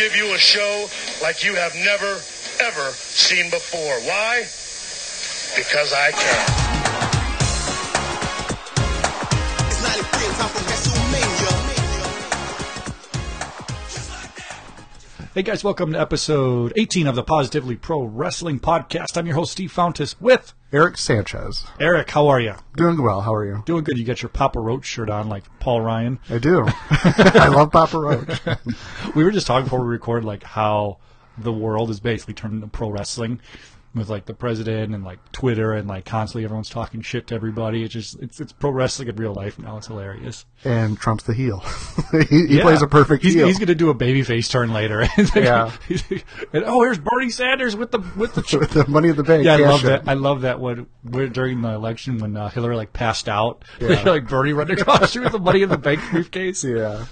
give you a show like you have never, ever seen before. Why? Because I can. Hey guys, welcome to episode 18 of the Positively Pro Wrestling Podcast. I'm your host, Steve Fountas, with Eric Sanchez. Eric. How are you? Doing well. How are you? Doing good. You got your Papa Roach shirt on, like Paul Ryan. I do. I love Papa Roach. We were just talking before we record, like how the world is basically turned into pro wrestling, with like the president and like Twitter and like constantly everyone's talking shit to everybody. It's just it's it's pro wrestling in real life now. It's hilarious. And Trump's the heel. he he Yeah. plays a perfect he's, heel. He's going to do a babyface turn later. Yeah. and, oh, here's Bernie Sanders with the with the With the money in the bank. Yeah, I cash love in. that. I love that when when- during the election when uh, Hillary like passed out, Yeah. like Bernie running across her with the money in the bank briefcase. Yeah.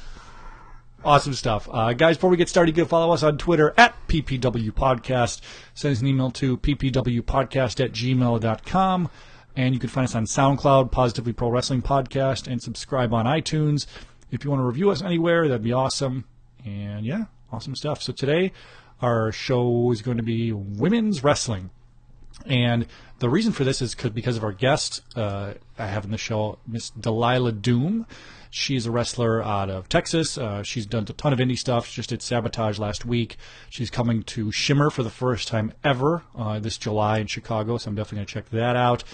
Awesome stuff, uh, guys. Before we get started, you can follow us on Twitter at PPW Podcast. Send us an email to ppwpodcast at gmail.com. and you can find us on SoundCloud, Positively Pro Wrestling Podcast, and subscribe on iTunes. If you want to review us anywhere, that'd be awesome. And yeah, awesome stuff. So today, our show is going to be women's wrestling. And the reason for this is because of our guest uh, I have in the show, Miss Delilah Doom. She's a wrestler out of Texas. Uh, she's done a ton of indie stuff. She just did Sabotage last week. She's coming to Shimmer for the first time ever uh, this July in Chicago, so I'm definitely going to check that out.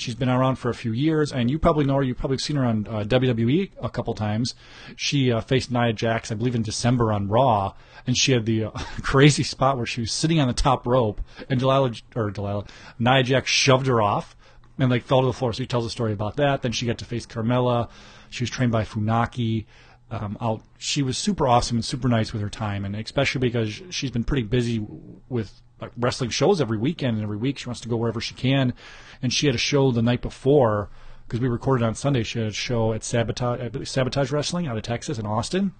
She's been around for a few years, and you probably know her. You've probably seen her on uh, WWE a couple times. She uh, faced Nia Jax, I believe, in December on Raw, and she had the uh, crazy spot where she was sitting on the top rope, and Delilah or Delilah Nia Jax shoved her off and like fell to the floor. So he tells a story about that. Then she got to face Carmella. She was trained by Funaki. Um, out, she was super awesome and super nice with her time, and especially because she's been pretty busy with like wrestling shows every weekend and every week. She wants to go wherever she can, and she had a show the night before because we recorded on Sunday. She had a show at Sabotage, Sabotage Wrestling out of Texas in Austin.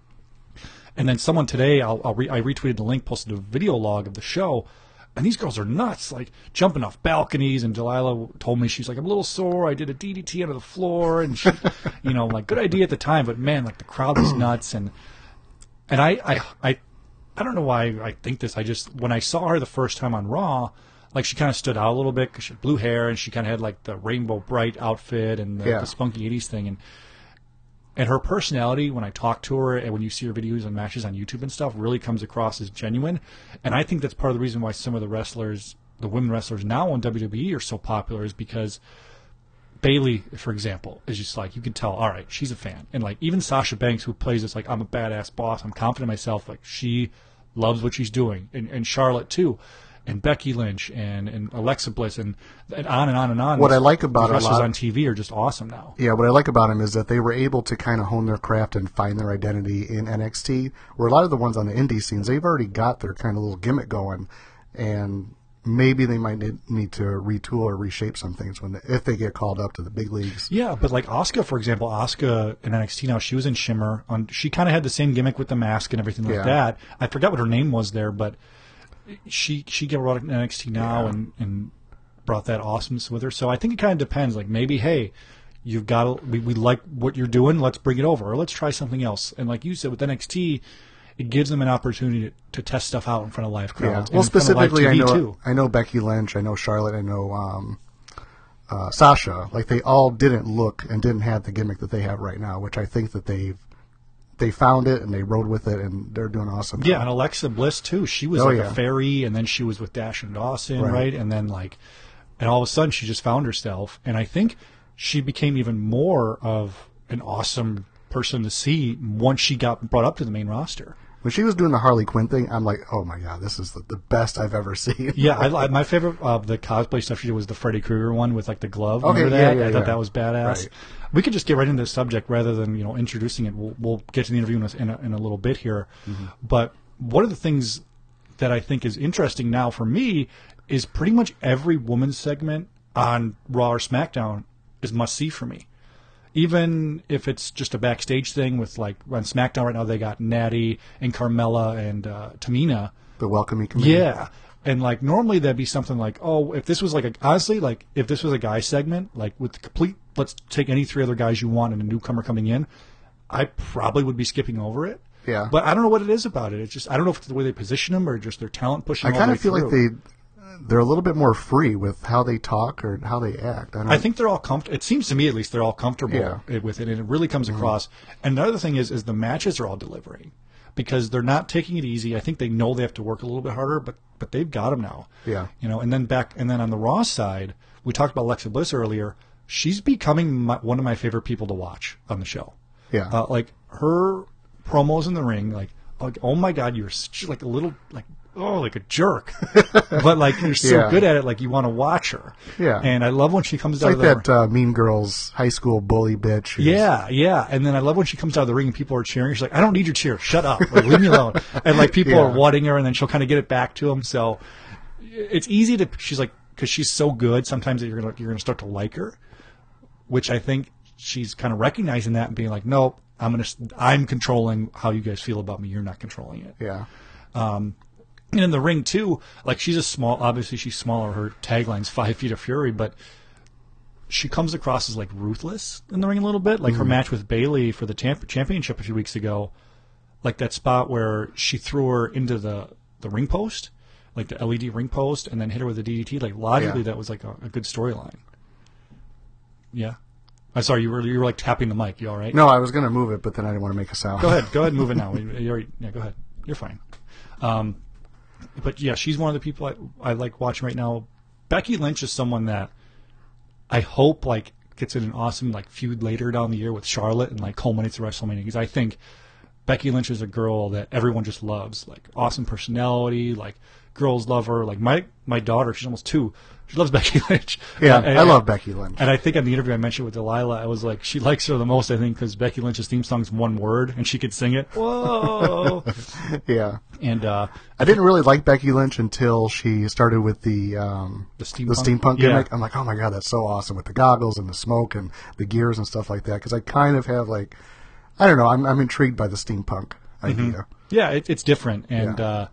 And then someone today, I'll, I'll re, I retweeted the link, posted a video log of the show, and these girls are nuts, like jumping off balconies. And Delilah told me she's like, I'm a little sore. I did a DDT under the floor, and she, you know, like good idea at the time, but man, like the crowd was nuts. And and I I I, I don't know why I think this. I just when I saw her the first time on Raw. Like she kind of stood out a little bit because she had blue hair and she kind of had like the Rainbow Brite outfit and the, Yeah. the spunky '80s thing, and and her personality when I talk to her and when you see her videos and matches on YouTube and stuff really comes across as genuine. And I think that's part of the reason why some of the wrestlers, the women wrestlers now on WWE are so popular is because Bayley, for example, is just like you can tell, all right, she's a fan. And like even Sasha Banks who plays this like I'm a badass boss, I'm confident in myself, like she loves what she's doing. And, and Charlotte too. And Becky Lynch and, and Alexa Bliss and, and on and on and on. What I like about wrestlers lot- on TV are just awesome now. Yeah, what I like about them is that they were able to kind of hone their craft and find their identity in NXT, where a lot of the ones on the indie scenes, they've already got their kind of little gimmick going, and maybe they might need, need to retool or reshape some things when they, if they get called up to the big leagues. Yeah, but like Asuka, for example, Asuka in NXT now, she was in Shimmer. On she kind of had the same gimmick with the mask and everything like Yeah. that. I forgot what her name was there, but she she got brought in NXT now and and brought that awesomeness with her. So I think it kind of depends. Like maybe, hey, you've got to, we we like what you're doing. Let's bring it over, or let's try something else. And like you said with NXT. It gives them an opportunity to, to test stuff out in front of live Yeah. crowds. and Well, in front of live specifically, I know too. I know Becky Lynch, I know Charlotte, I know um, uh, Sasha. Like they all didn't look and didn't have the gimmick that they have right now, which I think that they've they found it and they rode with it and they're doing awesome. Yeah, and Alexa Bliss too. She was Oh, like yeah. a fairy, and then she was with Dash and Dawson, right. Right. And then like, and all of a sudden she just found herself, and I think she became even more of an awesome person to see once she got brought up to the main roster. When she was doing the Harley Quinn thing, I'm like, oh my god, this is the, the best I've ever seen. Yeah, I, I, my favorite of the cosplay stuff she did was the Freddy Krueger one with like the glove. Okay, Remember yeah, that? yeah, I thought yeah. that was badass. Right. We could just get right into the subject rather than you know introducing it. We'll, we'll get to the interview in a, in a, in a little bit here. Mm-hmm. But one of the things that I think is interesting now for me is pretty much every woman's segment on Raw or SmackDown is must see for me. Even if it's just a backstage thing with like on SmackDown right now, they got Nattie and Carmella and uh, Tamina. The welcoming committee. Yeah. And like normally that'd be something like, oh, if this was like a honestly, like if this was a guy segment, like with the complete let's take any three other guys you want and a newcomer coming in, I probably would be skipping over it. Yeah. But I don't know what it is about it. It's just I don't know if it's the way they position them or just their talent pushing. I kind of feel way like they they're a little bit more free with how they talk or how they act. I, don't, I think they're all comfortable. It seems to me, at least, they're all comfortable Yeah. with it, and it really comes across. And the other thing is, is the matches are all delivering because they're not taking it easy. I think they know they have to work a little bit harder, but but they've got them now. Yeah. you know. And then back, and then on the Raw side, we talked about Alexa Bliss earlier. She's becoming my, one of my favorite people to watch on the show. Yeah. uh, like her promos in the ring, like, like oh my god, you're such like a little like. Oh, like a jerk, but like you're so Yeah. good at it, like you want to watch her. Yeah. and I love when she comes it's out like of the that uh, Mean Girls high school bully bitch. yeah, yeah. And then I love when she comes out of the ring and people are cheering. She's like, I don't need your cheer. Shut up. Like, leave me alone. And like people are wanting her and then she'll kind of get it back to them. So it's easy to, she's like, cause she's so good. Sometimes you're going to, you're going to start to like her, which I think she's kind of recognizing that and being like, nope, I'm going to, I'm controlling how you guys feel about me. You're not controlling it. Yeah. And in the ring too, like she's a small. Obviously, she's smaller. Her tagline's five feet of fury, but she comes across as like ruthless in the ring a little bit. Like her match with Bayley for the champ- championship a few weeks ago, like that spot where she threw her into the the ring post, like the LED ring post, and then hit her with a DDT. Like logically, Yeah. that was like a, a good storyline. Yeah. I'm sorry, you were you were like tapping the mic. You all right? No, I was going to move it, but then I didn't want to make a sound. Go ahead. Go ahead. and Move it now. You already- yeah, go ahead. You're fine. Um, but yeah, she's one of the people I, I like watching right now. Becky Lynch is someone that I hope like gets in an awesome like feud later down the year with Charlotte and like culminates at WrestleMania because I think Becky Lynch is a girl that everyone just loves. Like awesome personality. Like girls love her. Like my my daughter, she's almost two. She loves Becky Lynch. Yeah, And- I love Becky Lynch. and I think on the interview I mentioned with Delilah, I was like, she likes her the most, I think, because Becky Lynch's theme song's one word, and she could sing it. Whoa! Yeah. and uh, I didn't really like Becky Lynch until she started with the um, The steampunk? the steampunk Yeah. gimmick. I'm like, oh my god, that's so awesome with the goggles and the smoke and the gears and stuff like that. Because I kind of have like, I don't know, I'm I'm intrigued by the steampunk idea. yeah, it, it's different, and Yeah. uh,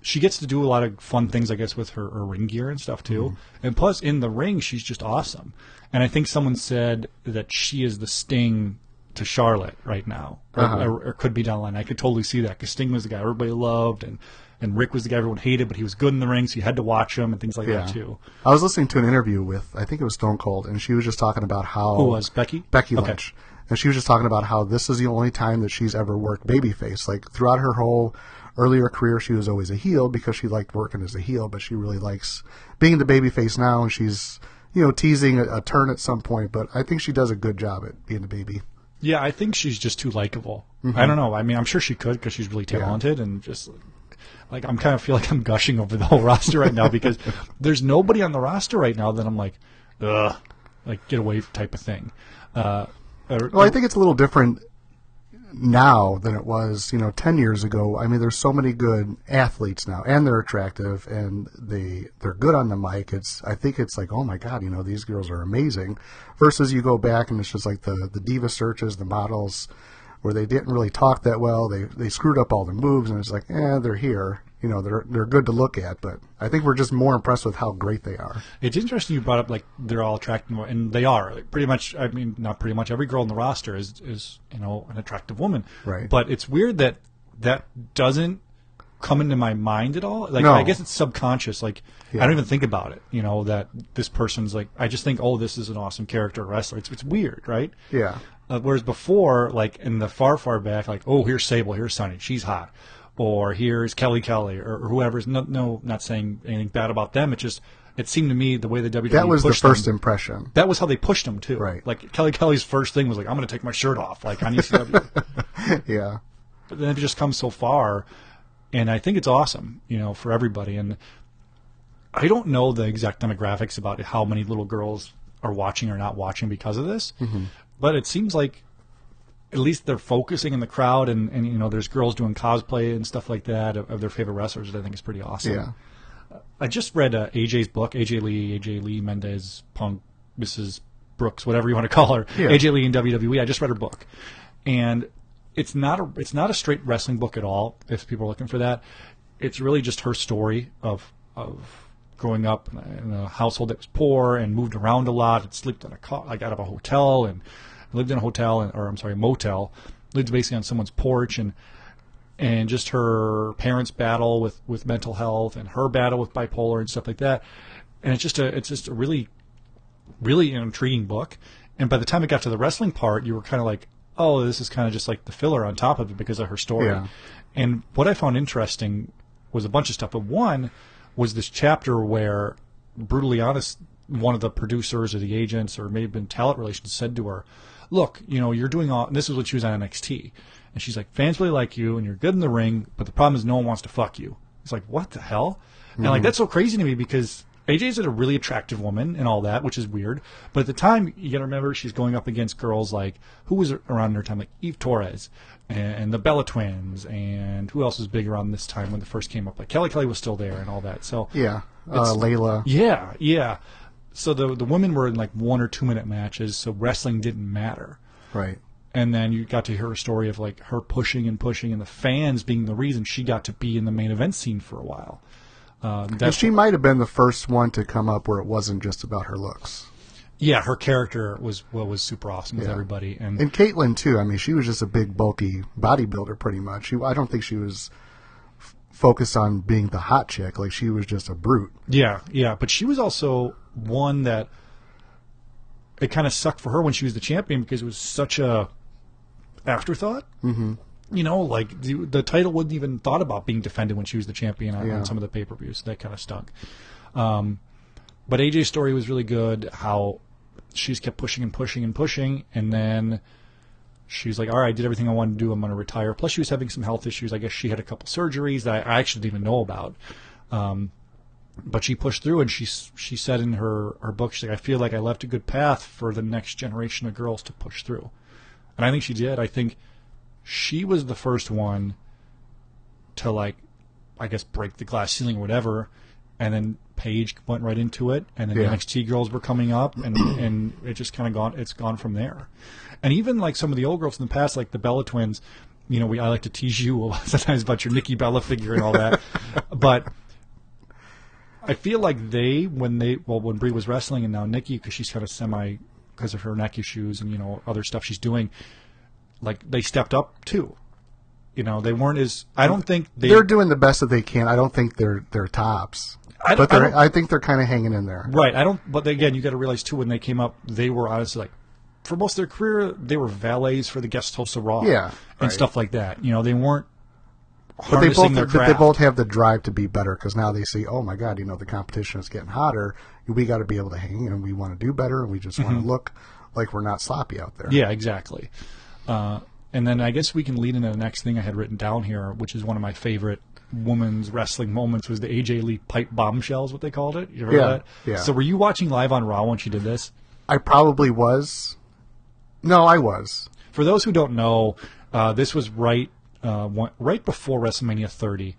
she gets to do a lot of fun things, I guess, with her, her ring gear and stuff too. Mm-hmm. And plus, in the ring, she's just awesome. And I think someone said that she is the Sting to Charlotte right now, or, Uh-huh. or, or could be down the line. I could totally see that because Sting was the guy everybody loved, and and Ric was the guy everyone hated, but he was good in the ring, so you had to watch him and things like Yeah. that too. I was listening to an interview with I think it was Stone Cold, and she was just talking about how Who was Becky? Becky Okay. And she was just talking about how this is the only time that she's ever worked babyface. Like throughout her whole earlier career, she was always a heel because she liked working as a heel, but she really likes being the babyface now, and she's you know teasing a, a turn at some point. But I think she does a good job at being a baby. Yeah, I think she's just too likable. Mm-hmm. I don't know. I mean, I'm sure she could because she's really talented and just like I'm kind of feel like I'm gushing over the whole roster right now because there's nobody on the roster right now that I'm like, ugh, like get away type of thing. Uh, or- Well, I think it's a little different now than it was, you know, 10 years ago. I mean, there's so many good athletes now and they're attractive and they they're good on the mic. It's I think it's like, "Oh my god, you know, these girls are amazing." Versus you go back and it's just like the the diva searches, the models where they didn't really talk that well. They they screwed up all the moves and it's like, "Eh, they're here." You know, they're they're good to look at, but I think we're just more impressed with how great they are. It's interesting you brought up like they're all attractive, and they are like, pretty much. I mean, not pretty much every girl on the roster is is you know an attractive woman, Right. But it's weird that that doesn't come into my mind at all. Like No. I guess it's subconscious. Like I don't even think about it. You know that this person's like I just think oh this is an awesome character wrestler. It's it's weird, right? Yeah. Uh, whereas before, like in the far, far back, like, oh, here's Sable, here's Sunny, she's hot, or here's Kelly Kelly, or, or whoever's. No, no, not saying anything bad about them. It just it seemed to me the way the WWE That was the first them, impression. that was how they pushed them too. Right. Like Kelly Kelly's first thing was like, I'm going to take my shirt off, like on ECW. yeah. but then it just comes so far, and I think it's awesome, you know, for everybody. And I don't know the exact demographics about how many little girls are watching or not watching because of this, mm-hmm. but it seems like at least they're focusing in the crowd, and, and you know, there's girls doing cosplay and stuff like that of, of their favorite wrestlers. That I think is pretty awesome. Yeah. I just read uh, AJ's book, AJ Lee, AJ Lee Mendez, Punk, Mrs. Brooks, whatever you want to call her, Yeah. AJ Lee in WWE. I just read her book, and it's not a it's not a straight wrestling book at all. If people are looking for that, it's really just her story of of growing up in a, in a household that was poor and moved around a lot and slept in a car, like out of a hotel and lived in a hotel or I'm sorry, motel, lived basically on someone's porch and and just her parents' battle with, with mental health and her battle with bipolar and stuff like that. And it's just a it's just a really really intriguing book. And by the time it got to the wrestling part, you were kind of like, oh, this is kind of just like the filler on top of it because of her story. Yeah. And what I found interesting was a bunch of stuff. But one was this chapter where, brutally honest, one of the producers or the agents or maybe been talent relations said to her, look, you know, you're doing all, and this is what she was on NXT. And she's like, fans really like you and you're good in the ring, but the problem is no one wants to fuck you. It's like, what the hell? And like, that's so crazy to me because AJ's a really attractive woman and all that, which is weird. But at the time, you gotta remember she's going up against girls like, who was around her time? Like Eve Torres and, the Bella Twins and who else was big around this time when they first came up? Like Kelly Kelly was still there and all that. So Yeah. Uh, Layla. yeah, yeah. So the the women were in like one or two minute matches, so wrestling didn't matter. Right. And then you got to hear a story of like her pushing and pushing, and the fans being the reason she got to be in the main event scene for a while. Uh, And she might have been the first one to come up where it wasn't just about her looks. yeah, her character was what was super awesome with Yeah. everybody, and, And Kaitlyn too. I mean, she was just a big, bulky bodybuilder, pretty much. She, I don't think she was focused on being the hot chick. Like she was just a brute. Yeah, yeah, but she was also one that it kind of sucked for her when she was the champion because it was such a afterthought. Mm-hmm. You know, like the, the title wasn't even thought about being defended when she was the champion on, Yeah. on some of the pay per views. That kind of stunk. Um, but AJ's story was really good. How she's kept pushing and pushing and pushing, and then she's like, "All right, I did everything I wanted to do. I'm going to retire." Plus, she was having some health issues. I guess she had a couple surgeries that I, actually didn't even know about. Um, but she pushed through, and she she said in her her book, she's like, "I feel like I left a good path for the next generation of girls to push through," and I think she did. I think she was the first one to like, I guess, break the glass ceiling or whatever, and then Paige went right into it, and then Yeah. the NXT girls were coming up, and and it just kind of gone. It's gone from there, and even like some of the old girls in the past, like the Bella twins. You know, we I like to tease you sometimes about your Nikki Bella figure and all that, but I feel like they when they well when Brie was wrestling and now Nikki because she's kind of semi because of her neck issues and you know other stuff she's doing, like they stepped up too. You know they weren't as I don't think they are doing the best that they can. I don't think they're they're tops, I but I I, think they're kind of hanging in there. right. I don't. But again, you got to realize too when they came up, they were honestly like for most of their career they were valets for the guest hosts of Raw, Yeah, and right. stuff like that. You know they weren't. But they both their but they both have the drive to be better because now they see, oh my god, you know the competition is getting hotter. We got to be able to hang, and we want to do better, and we just want to look like we're not sloppy out there. Mm-hmm. Yeah, exactly. Uh, and then I guess we can lead into the next thing I had written down here, which is one of my favorite women's wrestling moments was the AJ Lee pipe bombshells, what they called it. You remember Yeah, that? yeah. So were you watching live on Raw when she did this? I probably was. No, I was. For those who don't know, uh, this was right uh, one, right before WrestleMania 30,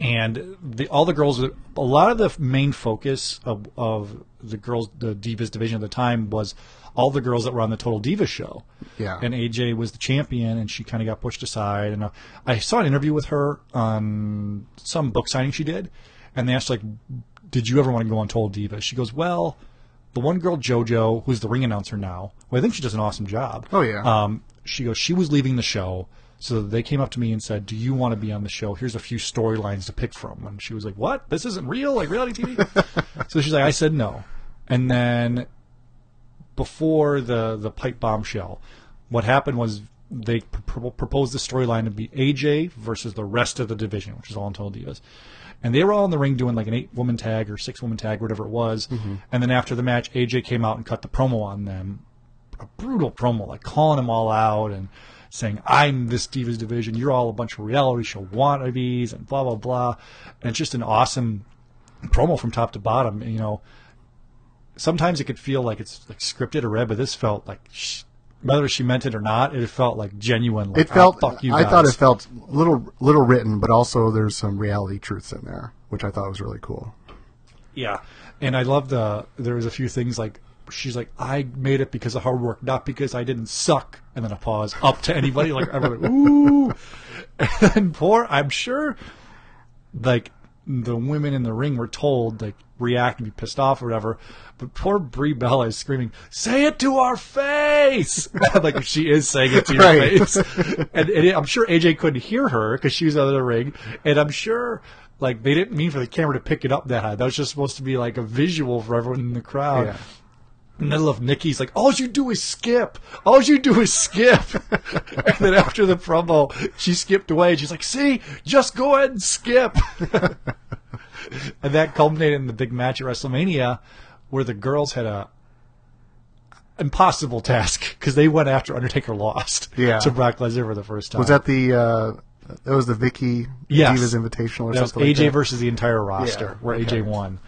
and the, all the girls. A lot of the main focus of, of the girls, the Divas division at the time, was all the girls that were on the Total Divas show. Yeah. And AJ was the champion, and she kind of got pushed aside. And uh, I saw an interview with her on some book signing she did, and they asked like, "Did you ever want to go on Total Divas?" She goes, "Well." The one girl, JoJo, who's the ring announcer now, well, I think she does an awesome job. Oh, yeah. Um, she goes, she was leaving the show, so they came up to me and said, "Do you want to be on the show? Here's a few storylines to pick from." And she was like, "What? This isn't real, like reality TV?" so she's like, "I said no." And then before the the pipe bombshell, what happened was they pr- proposed the storyline to be AJ versus the rest of the division, which is all in Total Divas. And they were all in the ring doing like an eight woman tag or six woman tag, whatever it was. Mm-hmm. And then after the match, AJ came out and cut the promo on them. A brutal promo, like calling them all out and saying, I'm this Divas division. You're all a bunch of reality show wannabes and blah, blah, blah. And it's just an awesome promo from top to bottom. You know, sometimes it could feel like it's like scripted or read, but this felt like sh- whether she meant it or not, it felt like genuine. Like, It felt. oh, fuck you I guys. thought it felt little little written, but also there's some reality truths in there, which I thought was really cool. Yeah, and I love the. There was a few things like she's like, I made it because of hard work, not because I didn't suck. And then a pause up to anybody like like, ooh. And poor, I'm sure, like the women in the ring were told like react and be pissed off or whatever. But poor Brie Bella is screaming, "Say it to our face!" like she is saying it to your Right. face. And, and I'm sure AJ couldn't hear her because she was out of the ring, and I'm sure like they didn't mean for the camera to pick it up that high. That was just supposed to be like a visual for everyone in the crowd. Yeah. Middle of Nikki's like, all you do is skip. All you do is skip. and then after the promo, she skipped away. And she's like, see, just go ahead and skip. and that culminated in the big match at WrestleMania where the girls had a impossible task because they went after Undertaker lost Yeah. to Brock Lesnar for the first time. Was that the? Uh, that was the Vickie Yes. Divas Invitational or that was something. AJ like that? versus the entire roster, Yeah, where okay. AJ won.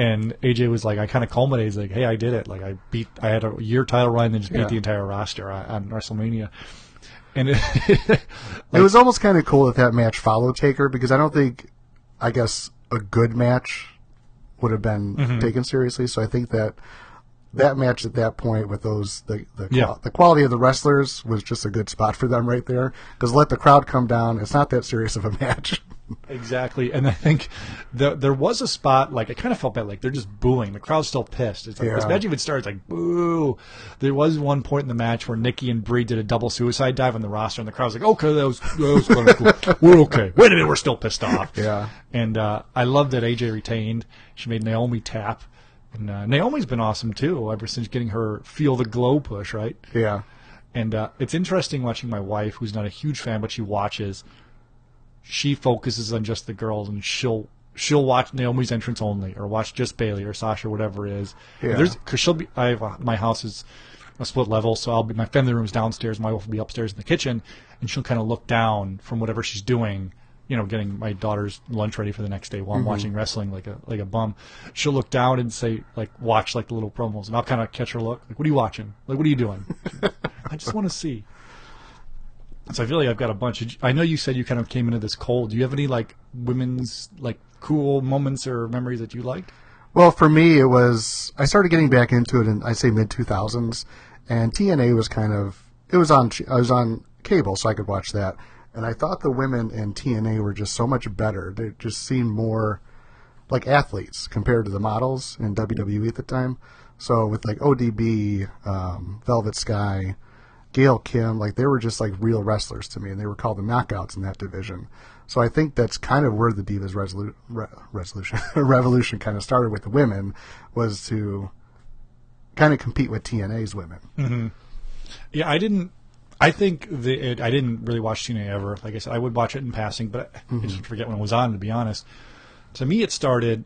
And AJ was like, I kind of culminated. He's like, hey, I did it. Like, I beat, I had a year title run and just beat Yeah. the entire roster on, WrestleMania. And it, it was almost kind of cool that that match followed Taker because I don't think, I guess, a good match would have been Mm-hmm. taken seriously. So I think that that match at that point with those the the, Yeah. the quality of the wrestlers was just a good spot for them right there because let the crowd come down. It's not that serious of a match. Exactly. And I think the, there was a spot, like, I kind of felt bad. Like, they're just booing. The crowd's still pissed. It's like, Yeah. this match even starts like, boo. There was one point in the match where Nikki and Brie did a double suicide dive on the roster, and the crowd's like, okay, that was, that was kind of cool. We're okay. Wait a minute, we're still pissed off. Yeah. And uh, I love that AJ retained. She made Naomi tap. And uh, Naomi's been awesome too, ever since getting her feel the glow push, right? yeah, And uh, it's interesting watching my wife, who's not a huge fan, but she watches. She focuses on just the girls, and she'll she'll watch Naomi's entrance only, or watch just Bayley or Sasha, whatever it is. Yeah. There's because she'll be. I have my house is a split level, so I'll be my family room's downstairs. My wife will be upstairs in the kitchen, and she'll kind of look down from whatever she's doing. You know, getting my daughter's lunch ready for the next day while I'm mm-hmm. watching wrestling like a like a bum. She'll look down and say like watch like the little promos, and I'll kind of catch her look like, "What are you watching? Like, what are you doing?" I just want to see. So I feel like I've got a bunch of. I know you said you kind of came into this cold. Do you have any like women's like cool moments or memories that you liked? Well, for me, it was I started getting back into it in I say mid two thousands, and TNA was kind of it was on I was on cable, so I could watch that, and I thought the women in TNA were just so much better. They just seemed more like athletes compared to the models in WWE at the time. So with like ODB, um, Velvet Sky, Gail Kim, like they were just like real wrestlers to me, and they were called the knockouts in that division. So I think that's kind of where the Divas resolu- re- resolution revolution kind of started with the women was to kind of compete with TNA's women. Mm-hmm. Yeah, I didn't. I think the it, I didn't really watch TNA ever. Like I said, I would watch it in passing, but I, I just mm-hmm. forget when it was on. To be honest, to me, it started.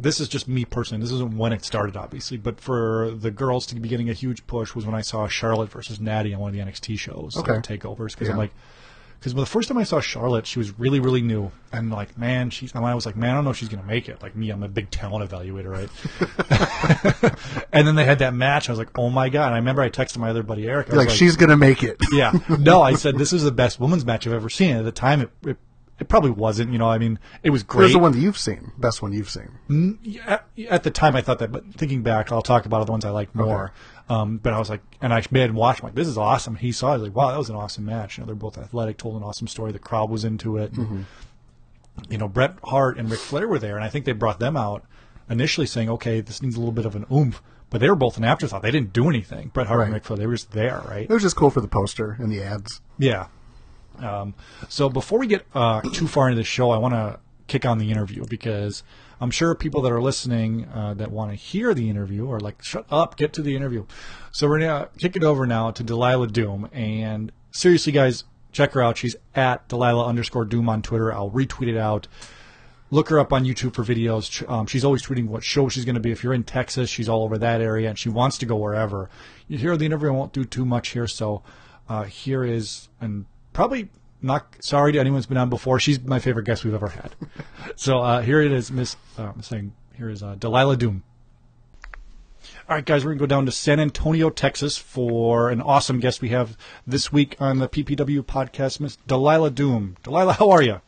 This is just me personally. This isn't when it started, obviously, but for the girls to be getting a huge push was when I saw Charlotte versus Nattie on one of the NXT shows, Okay. like, takeovers. Because I'm like, because the first time I saw Charlotte, she was really, really new, and like, man, she's. And I was like, man, I don't know if she's gonna make it. Like me, I'm a big talent evaluator, right? and then they had that match. I was like, oh my god! And I remember I texted my other buddy Eric. I was Like, she's gonna make it. yeah. No, I said this is the best women's match I've ever seen. At the time, it, it, it probably wasn't. You know, I mean, it was great. the one that you've seen? Best one you've seen? at, at the time, I thought that, but thinking back, I'll talk about the ones I liked more. Um, but I was like, and I made him watch. I'm like, this is awesome. He saw it. Like, wow, that was an awesome match. You know, they're both athletic, told an awesome story. The crowd was into it. And, You know, Bret Hart and Ric Flair were there, and I think they brought them out initially saying, okay, this needs a little bit of an oomph. But they were both an afterthought. They didn't do anything. Bret Hart and Right. Ric Flair, they were just there, right? It was just cool for the poster and the ads. Yeah. Um, so before we get uh, too far into the show, I want to kick on the interview because I'm sure people that are listening uh, that want to hear the interview are like, shut up, get to the interview. So we're going to kick it over now to Delilah Doom. And seriously, guys, check her out. She's at Delilah underscore Doom on Twitter. I'll retweet it out. Look her up on YouTube for videos. Um, she's always tweeting what show she's going to be. If you're in Texas, she's all over that area, and she wants to go wherever. You hear the interview. I won't do too much here, so Uh, here is, and probably not sorry to anyone who's been on before. She's my favorite guest we've ever had. so uh, here it is, Miss. Uh, I'm saying here is uh, Delilah Doom. All right, guys, we're gonna go down to San Antonio, Texas, for an awesome guest we have this week on the PPW podcast, Miss Delilah Doom. Delilah, how are you?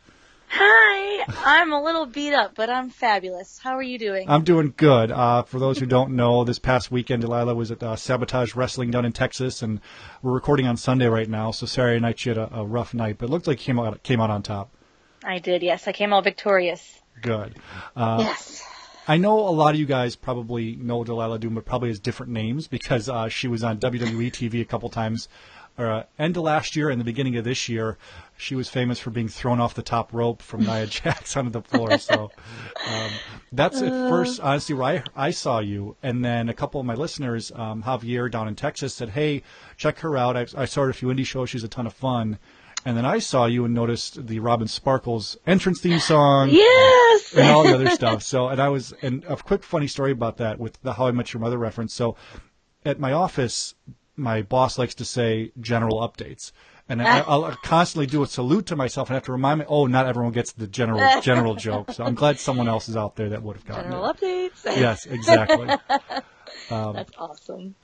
Hi, I'm a little beat up, but I'm fabulous. How are you doing? I'm doing good. Uh, for those who don't know, this past weekend, Delilah was at uh, Sabotage Wrestling down in Texas, and we're recording on Sunday right now. So Saturday night she had a, a rough night, but it looked like you came out came out on top. I did, yes. I came out victorious. Good. Uh, yes. I know a lot of you guys probably know Delilah Doom, but probably has different names because uh, she was on WWE TV a couple times. Uh, end of last year and the beginning of this year, she was famous for being thrown off the top rope from Nia Jax onto the floor. So um, that's at first, honestly, where I, I saw you. And then a couple of my listeners, um, Javier down in Texas, said, "Hey, check her out. I, I saw her at a few indie shows. She's a ton of fun." And then I saw you and noticed the Robin Sparkles entrance theme song Yes! and all the other stuff. So, and I was, and a quick funny story about that with the How I Met Your Mother reference. So, at my office, my boss likes to say general updates. And I, I'll constantly do a salute to myself and have to remind me, oh, not everyone gets the general general joke. So I'm glad someone else is out there that would have gotten General it. updates. Yes, exactly. That's awesome.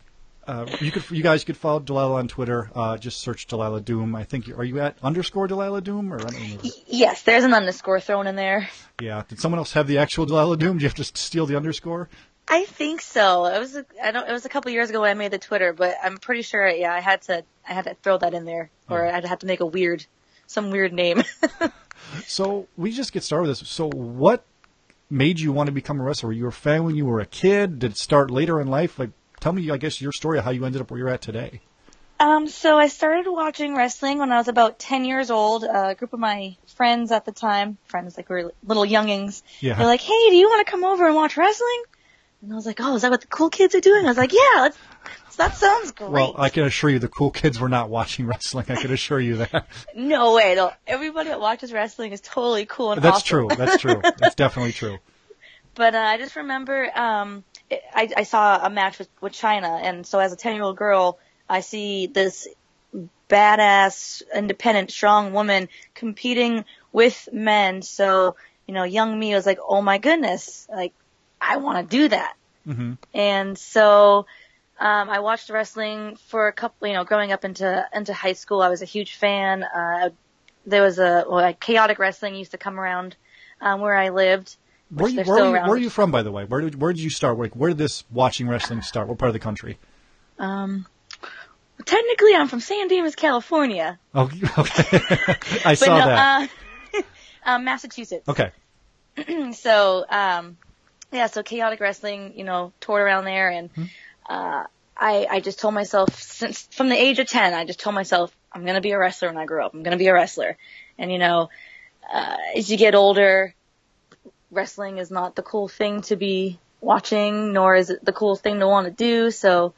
Uh, you could, you guys could follow Delilah on Twitter. Uh, just search Delilah Doom. I think. you- Are you at underscore Delilah Doom or I don't remember. Yes, there's an underscore thrown in there. Yeah. Did someone else have the actual Delilah Doom? Do you have to steal the underscore? I think so. It was a, I don't it was a couple years ago when I made the Twitter, but I'm pretty sure yeah, I had to I had to throw that in there or I'd have to make a weird some weird name. So we just get started with this. So what made you want to become a wrestler? Were you a fan when you were a kid? Did it start later in life? Like, tell me, I guess, your story of how you ended up where you're at today. Um, so I started watching wrestling when I was about 10 years old. Uh, a group of my friends at the time, friends like we were little youngings, Yeah. they're like, hey, do you want to come over and watch wrestling? And I was like, oh, is that what the cool kids are doing? I was like, yeah, that sounds great. Well, I can assure you, the cool kids were not watching wrestling. I can assure you that. no way. Everybody that watches wrestling is totally cool and That's awesome. true. That's true. That's definitely true. But uh, I just remember um, it, I, I saw a match with, with Chyna, and so as a ten year old girl, I see this badass, independent, strong woman competing with men. So you know, young me was like, oh my goodness, like I want to do that. hmm And so um, I watched wrestling for a couple, you know, growing up into into high school. I was a huge fan. Uh, there was a well, like chaotic wrestling used to come around um, where I lived. Where, you, where, are you, where are you from, by the way? Where did, where did you start? Like, where did this watching wrestling start? What part of the country? Um, technically, I'm from San Dimas, California. Oh, okay. I saw no, that. Uh, um, Massachusetts. okay. so, um, yeah, so chaotic wrestling, you know, toured around there, and Hmm. uh, I, I just told myself since from the age of ten, I just told myself I'm gonna be a wrestler when I grow up. I'm gonna be a wrestler, and you know, uh, as you get older, wrestling is not the cool thing to be watching, nor is it the cool thing to want to do. So.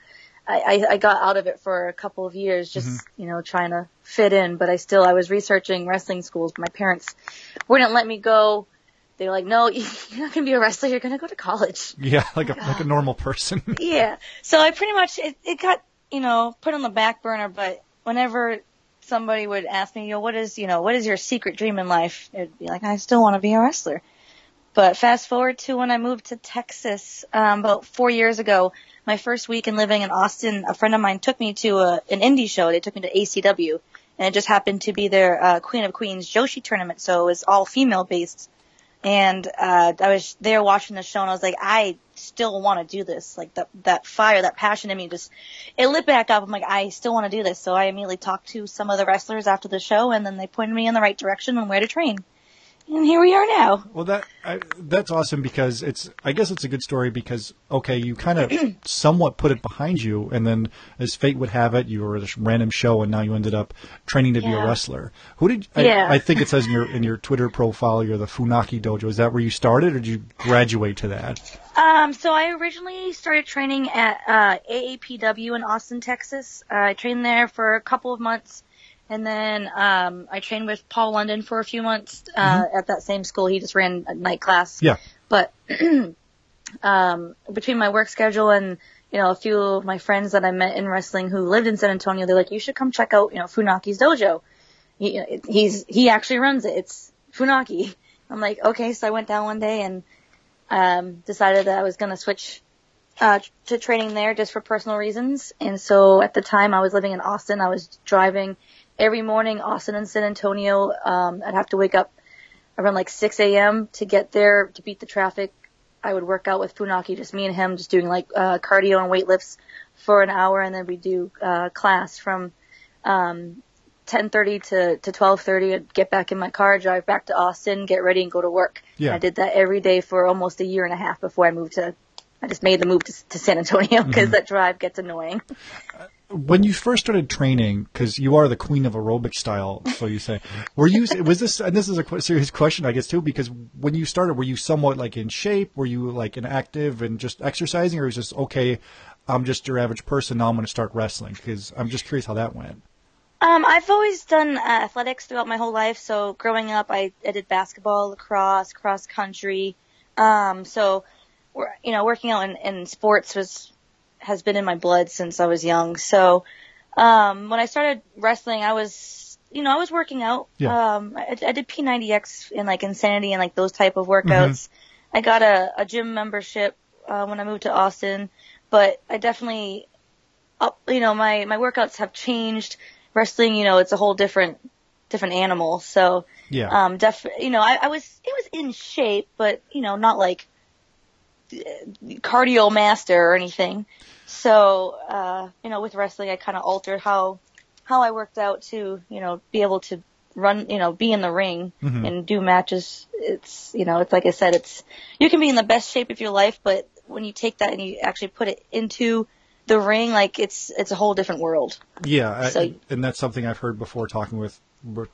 I, I, I got out of it for a couple of years, just Mm-hmm. you know, trying to fit in. But I still, I was researching wrestling schools. but My parents wouldn't let me go. They were like, "No, you're not gonna be a wrestler. You're gonna go to college." Yeah, like a like a normal person. yeah. So I pretty much it, it got you know put on the back burner. But whenever somebody would ask me, you know, what is you know what is your secret dream in life? It'd be like, I still want to be a wrestler. But fast forward to when I moved to Texas um, about four years ago. My first week in living in Austin, a friend of mine took me to a, an indie show. They took me to ACW, and it just happened to be their uh, Queen of Queens Joshi tournament. So it was all female based. And uh, I was there watching the show, and I was like, I still want to do this. Like that that fire, that passion in me, just it lit back up. I'm like, I still want to do this. So I immediately talked to some of the wrestlers after the show, and then they pointed me in the right direction on where to train. And here we are now. Well, that I, that's awesome because it's. I guess it's a good story because okay, you kind of somewhat put it behind you, and then as fate would have it, you were at a random show, and now you ended up training to be a wrestler. Who did? I, Yeah. I think it says in your in your Twitter profile, you're the Funaki Dojo. Is that where you started, or did you graduate to that? Um, so I originally started training at uh, AAPW in Austin, Texas. Uh, I trained there for a couple of months, and then um, I trained with Paul London for a few months uh, at that same school. He just ran a night class. Yeah. But um, between my work schedule and you know, a few of my friends that I met in wrestling who lived in San Antonio, they're like, you should come check out, you know, Funaki's dojo. He, he's, he actually runs it. It's Funaki. I'm like, okay. So I went down one day and, um, decided that I was going to switch, uh, to training there just for personal reasons. And so at the time I was living in Austin. I was driving every morning, Austin and San Antonio. Um, I'd have to wake up around like 6 a.m. to get there to beat the traffic. I would work out with Funaki, just me and him, just doing like uh, cardio and weight lifts for an hour, and then we'd do uh, class from um, 10:30 to to 12:30. I'd get back in my car, drive back to Austin, get ready, and go to work. Yeah. I did that every day for almost a year and a half before I moved to. I just made the move to, to San Antonio because that drive gets annoying. When you first started training, because you are the queen of aerobic style, so you say, were you? Was this? And this is a serious question, I guess, too, because when you started, were you somewhat like in shape? Were you like an active and just exercising, or was just okay? I'm just your average person. Now I'm going to start wrestling because I'm just curious how that went. Um, I've always done uh, athletics throughout my whole life. So growing up, I, I did basketball, lacrosse, cross country. Um, so, you know, working out in, in sports was has been in my blood since I was young. So, um, when I started wrestling, I was, you know, I was working out. Yeah. Um, I, I did P90X and like Insanity and like those type of workouts. I got a, a gym membership uh, when I moved to Austin, but I definitely, up, you know, my my workouts have changed. Wrestling, you know, it's a whole different different animal. So, Yeah. um, def, you know, I, I was it was in shape, but you know, not like cardio master or anything. So, uh, you know, with wrestling, I kind of altered how how I worked out to, you know, be able to run, you know, be in the ring and do matches. It's, you know, it's like I said, it's you can be in the best shape of your life, but when you take that and you actually put it into the ring, like it's it's a whole different world. Yeah, I- and that's something I've heard before talking with, with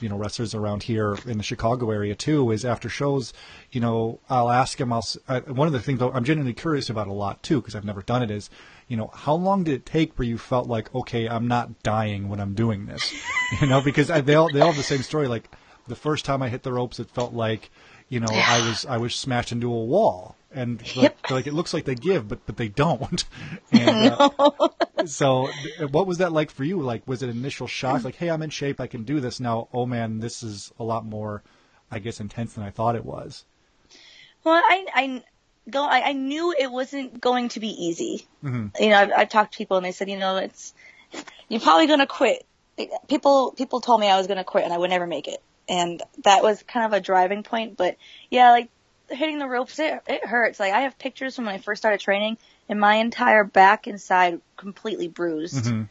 you know wrestlers around here in the Chicago area too. Is after shows, you know, I'll ask them. I'll s- I, one of the things I'm genuinely curious about a lot too because I've never done it is, you know, how long did it take where you felt like okay, I'm not dying when I'm doing this, you know, because I, they all they all have the same story. Like the first time I hit the ropes, it felt like, you know, I was I was smashed into a wall. And like, Yep. they're like it looks like they give, but but they don't. And, uh, so, what was that like for you? Like, was it an initial shock? Like, hey, I'm in shape, I can do this now. Oh man, this is a lot more, I guess, intense than I thought it was. Well, I, I go, I, I knew it wasn't going to be easy. Mm-hmm. You know, I've, I've talked to people and they said, you know, it's, you're probably going to quit. People, people told me I was going to quit and I would never make it. And that was kind of a driving point. But yeah, like hitting the ropes, it, it hurts. Like I have pictures from when I first started training and my entire back and side completely bruised Mm-hmm.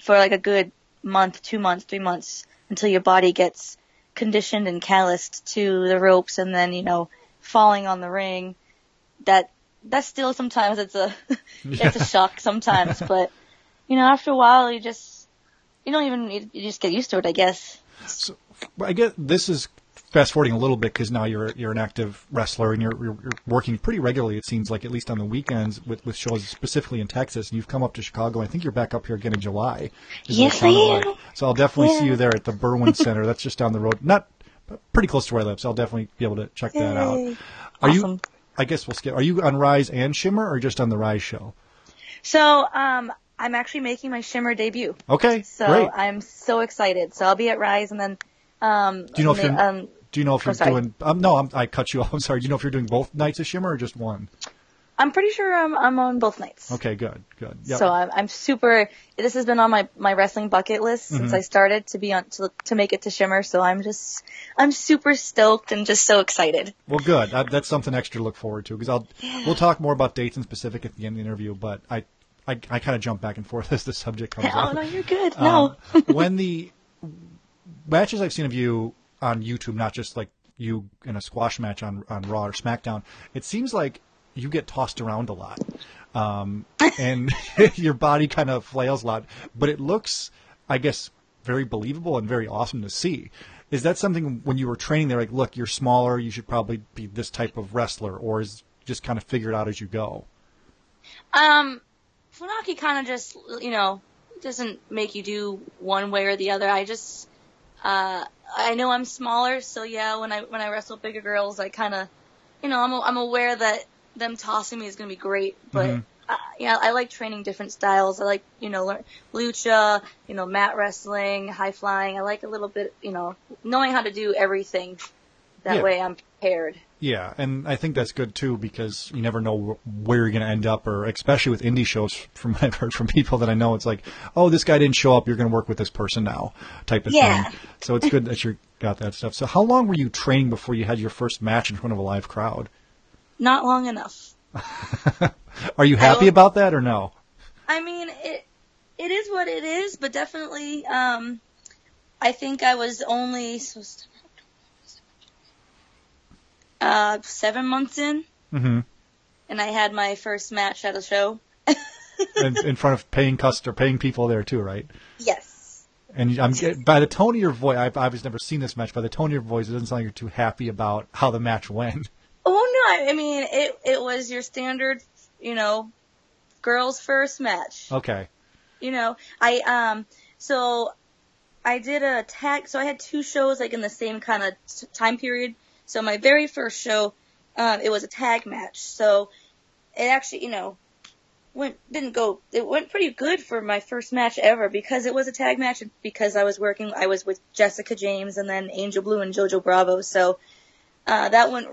for like a good month, two months, three months until your body gets conditioned and calloused to the ropes and then, you know, falling on the ring. That, that still sometimes it's a, it's a shock sometimes, but you know, after a while you just, you don't even, you, you just get used to it, I guess. But I guess this is fast forwarding a little bit because now you're you're an active wrestler and you're, you're you're working pretty regularly. It seems like at least on the weekends with with shows specifically in Texas. And you've come up to Chicago. I think you're back up here again in July. is what it Yes, I am. like. So I'll definitely see you there at the Berwyn Center. That's just down the road. Not pretty close to where I live. So I'll definitely be able to check that out. Yay. Are you? I guess we'll skip. Are you on Rise and Shimmer or just on the Rise show? So, um, I'm actually making my Shimmer debut. Okay, So great. I'm so excited. So I'll be at Rise and then, um, Do you know if you're? um, do you know if oh, you're doing? Um, no, I'm, I cut you off. I'm sorry. Do you know if you're doing both nights of Shimmer or just one? I'm pretty sure I'm, I'm on both nights. Okay, good, good. Yep. So I'm, I'm super. This has been on my, my wrestling bucket list Mm-hmm. since I started to be on to, to make it to Shimmer. So I'm just I'm super stoked and just so excited. Well, good. That, that's something extra to look forward to because I'll we'll talk more about dates in specific at the end of the interview. But I I, I kind of jump back and forth as the subject comes Oh up. no, you're good. No. Um, when the matches I've seen of you on YouTube, not just like you in a squash match on on Raw or SmackDown, it seems like you get tossed around a lot, um, and your body kind of flails a lot. But it looks, I guess, very believable and very awesome to see. Is that something when you were training? They're like, look, you're smaller. You should probably be this type of wrestler, or is just kind of figured out as you go? Um, Funaki kind of just, you know, doesn't make you do one way or the other. I just, uh, I know I'm smaller, so yeah, when I, when I wrestle bigger girls, I kind of, you know, I'm, I'm aware that them tossing me is going to be great, but Mm-hmm. uh, you know, I like training different styles. I like, you know, learn lucha, you know, mat wrestling, high flying. I like a little bit, you know, knowing how to do everything. That Yeah. way I'm prepared. Yeah, and I think that's good too because you never know where you're going to end up, or especially with indie shows. From what I've heard from people that I know, it's like, oh, this guy didn't show up. You're going to work with this person now, type of Yeah. thing. So it's good that you got that stuff. So how long were you training before you had your first match in front of a live crowd? Not long enough. Are you happy about that or no? I mean, it it is what it is, but definitely, um, I think I was only supposed to, uh, seven months in, hmm and I had my first match at a show. in, in front of paying customer, paying people there too, right? Yes. And I'm by the tone of your voice. I've obviously never seen this match. By the tone of your voice, it doesn't sound like you're too happy about how the match went. Oh no, I mean it. It was your standard, you know, girls first match. Okay. You know, I um, so I did a tag. So I had two shows like in the same kind of t- time period. So my very first show, um, it was a tag match. So it actually, you know, went didn't go. It went pretty good for my first match ever because it was a tag match and because I was working. I was with Jessica James and then Angel Blue and Jojo Bravo. So uh, that went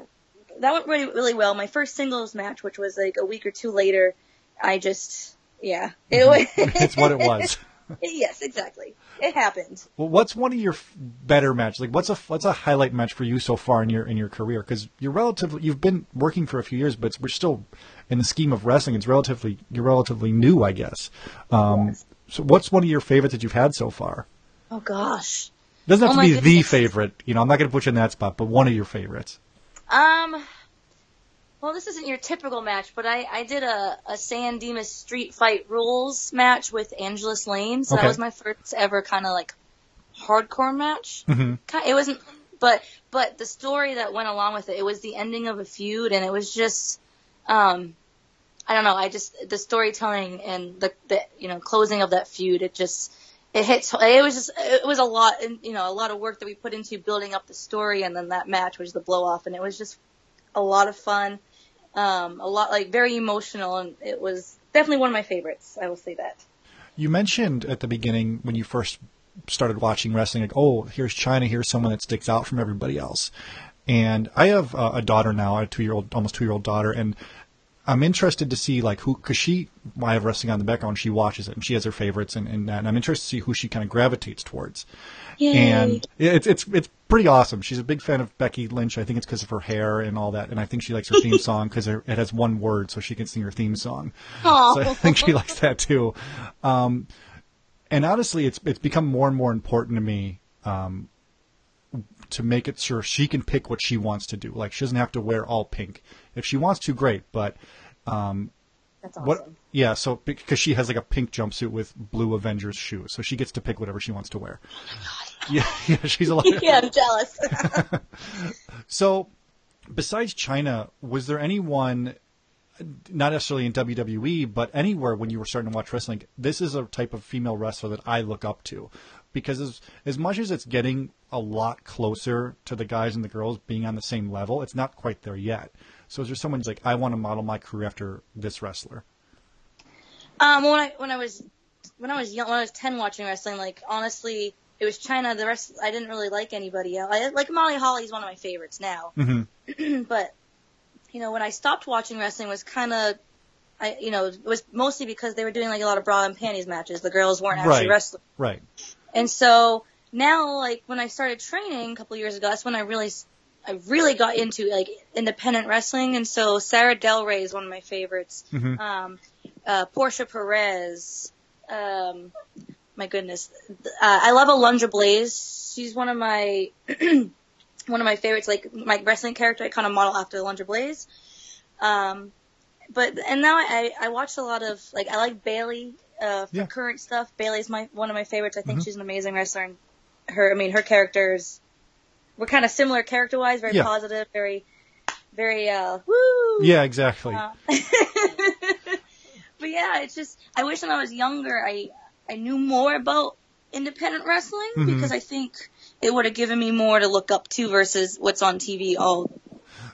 that went really really well. My first singles match, which was like a week or two later, I just yeah, it was. it's what it was. yes, exactly. It happened. Well, what's one of your f- better matches? Like, what's a what's a highlight match for you so far in your in your career? Because you're relatively you've been working for a few years, but we're still in the scheme of wrestling. It's relatively you're relatively new, I guess. Um, So, what's one of your favorites that you've had so far? Oh gosh. doesn't have Oh to be the favorite. You know, I'm not going to put you in that spot, but one of your favorites. Um. Well, this isn't your typical match, but I, I did a, a San Dimas Street Fight Rules match with Angelus Layne. So Okay. that was my first ever kind of like hardcore match. hmm It wasn't, but but the story that went along with it, it was the ending of a feud, and it was just, um, I don't know. I just the storytelling and the the you know closing of that feud, it just it hits. It was just it was a lot, you know, a lot of work that we put into building up the story, and then that match was the blow off, and it was just a lot of fun, um, a lot like very emotional, and it was definitely one of my favorites. I will say that. You mentioned at the beginning when you first started watching wrestling, like, oh, here's Chyna, here's someone that sticks out from everybody else. And I have uh, a daughter now, a two year old, almost two year old daughter, and I'm interested to see like who, because she, I have wrestling on the background, she watches it and she has her favorites and, and that, and I'm interested to see who she kind of gravitates towards. Yay. And it's it's it's pretty awesome. She's a big fan of Becky Lynch. I think it's because of her hair and all that, and I think she likes her theme song because it has one word, so she can sing her theme song. Aw. So I think she likes that too. Um, and honestly, it's it's become more and more important to me um, to make it sure she can pick what she wants to do. Like she doesn't have to wear all pink. If she wants to, great. But um, That's awesome. what? Yeah, so because she has like a pink jumpsuit with blue Avengers shoes, so she gets to pick whatever she wants to wear. Yeah, yeah, she's a lot. yeah, I'm jealous. So, besides Chyna, was there anyone, not necessarily in WWE, but anywhere when you were starting to watch wrestling? This is a type of female wrestler that I look up to, because as as much as it's getting a lot closer to the guys and the girls being on the same level, it's not quite there yet. So, is there someone who's like, I want to model my career after this wrestler? Um, when I when I was when I was young, when I was ten, watching wrestling, like honestly, it was Chyna. The rest, I didn't really like anybody else. I like Molly Holly's one of my favorites now, Mm-hmm. but you know, when I stopped watching wrestling was kind of, I you know, it was mostly because they were doing like a lot of bra and panties matches. The girls weren't actually Right. wrestling, Right. and so now, like when I started training a couple years ago, that's when I really. I really got into like independent wrestling, and so Sarah Del Rey is one of my favorites Mhm. um, uh, Portia Perez. Um, my goodness, uh, I love Alundra Blaze. She's one of my one of my favorites. Like my wrestling character, I kind of model after Alundra Blaze. Um, but and now I I watch a lot of like I like Bayley uh, for Yeah. current stuff. Bayley's my one of my favorites. I think she's an amazing wrestler. And her, I mean, her characters were kind of similar character wise, very Yeah. positive, very very uh woo. Yeah, exactly. Uh, but yeah, it's just I wish when I was younger I I knew more about independent wrestling Mhm. because I think it would have given me more to look up to versus what's on TV all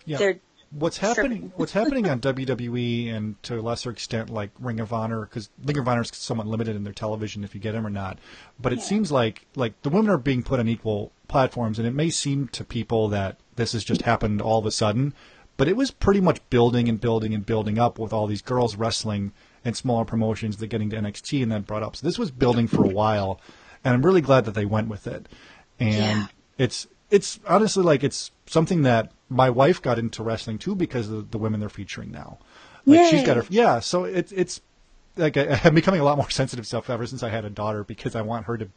Yeah. their what's happening what's happening on WWE and to a lesser extent like Ring of Honor because Ring of Honor is somewhat limited in their television if you get them or not. But it seems like like the women are being put on equal platforms, and it may seem to people that this has just happened all of a sudden, but it was pretty much building and building and building up with all these girls wrestling and smaller promotions that getting to NXT and then brought up. So this was building for a while, and I'm really glad that they went with it. And Yeah. it's it's honestly like it's something that my wife got into wrestling too because of the women they're featuring now. Like she's got her yeah, so it's it's like I, I'm becoming a lot more sensitive stuff ever since I had a daughter because I want her to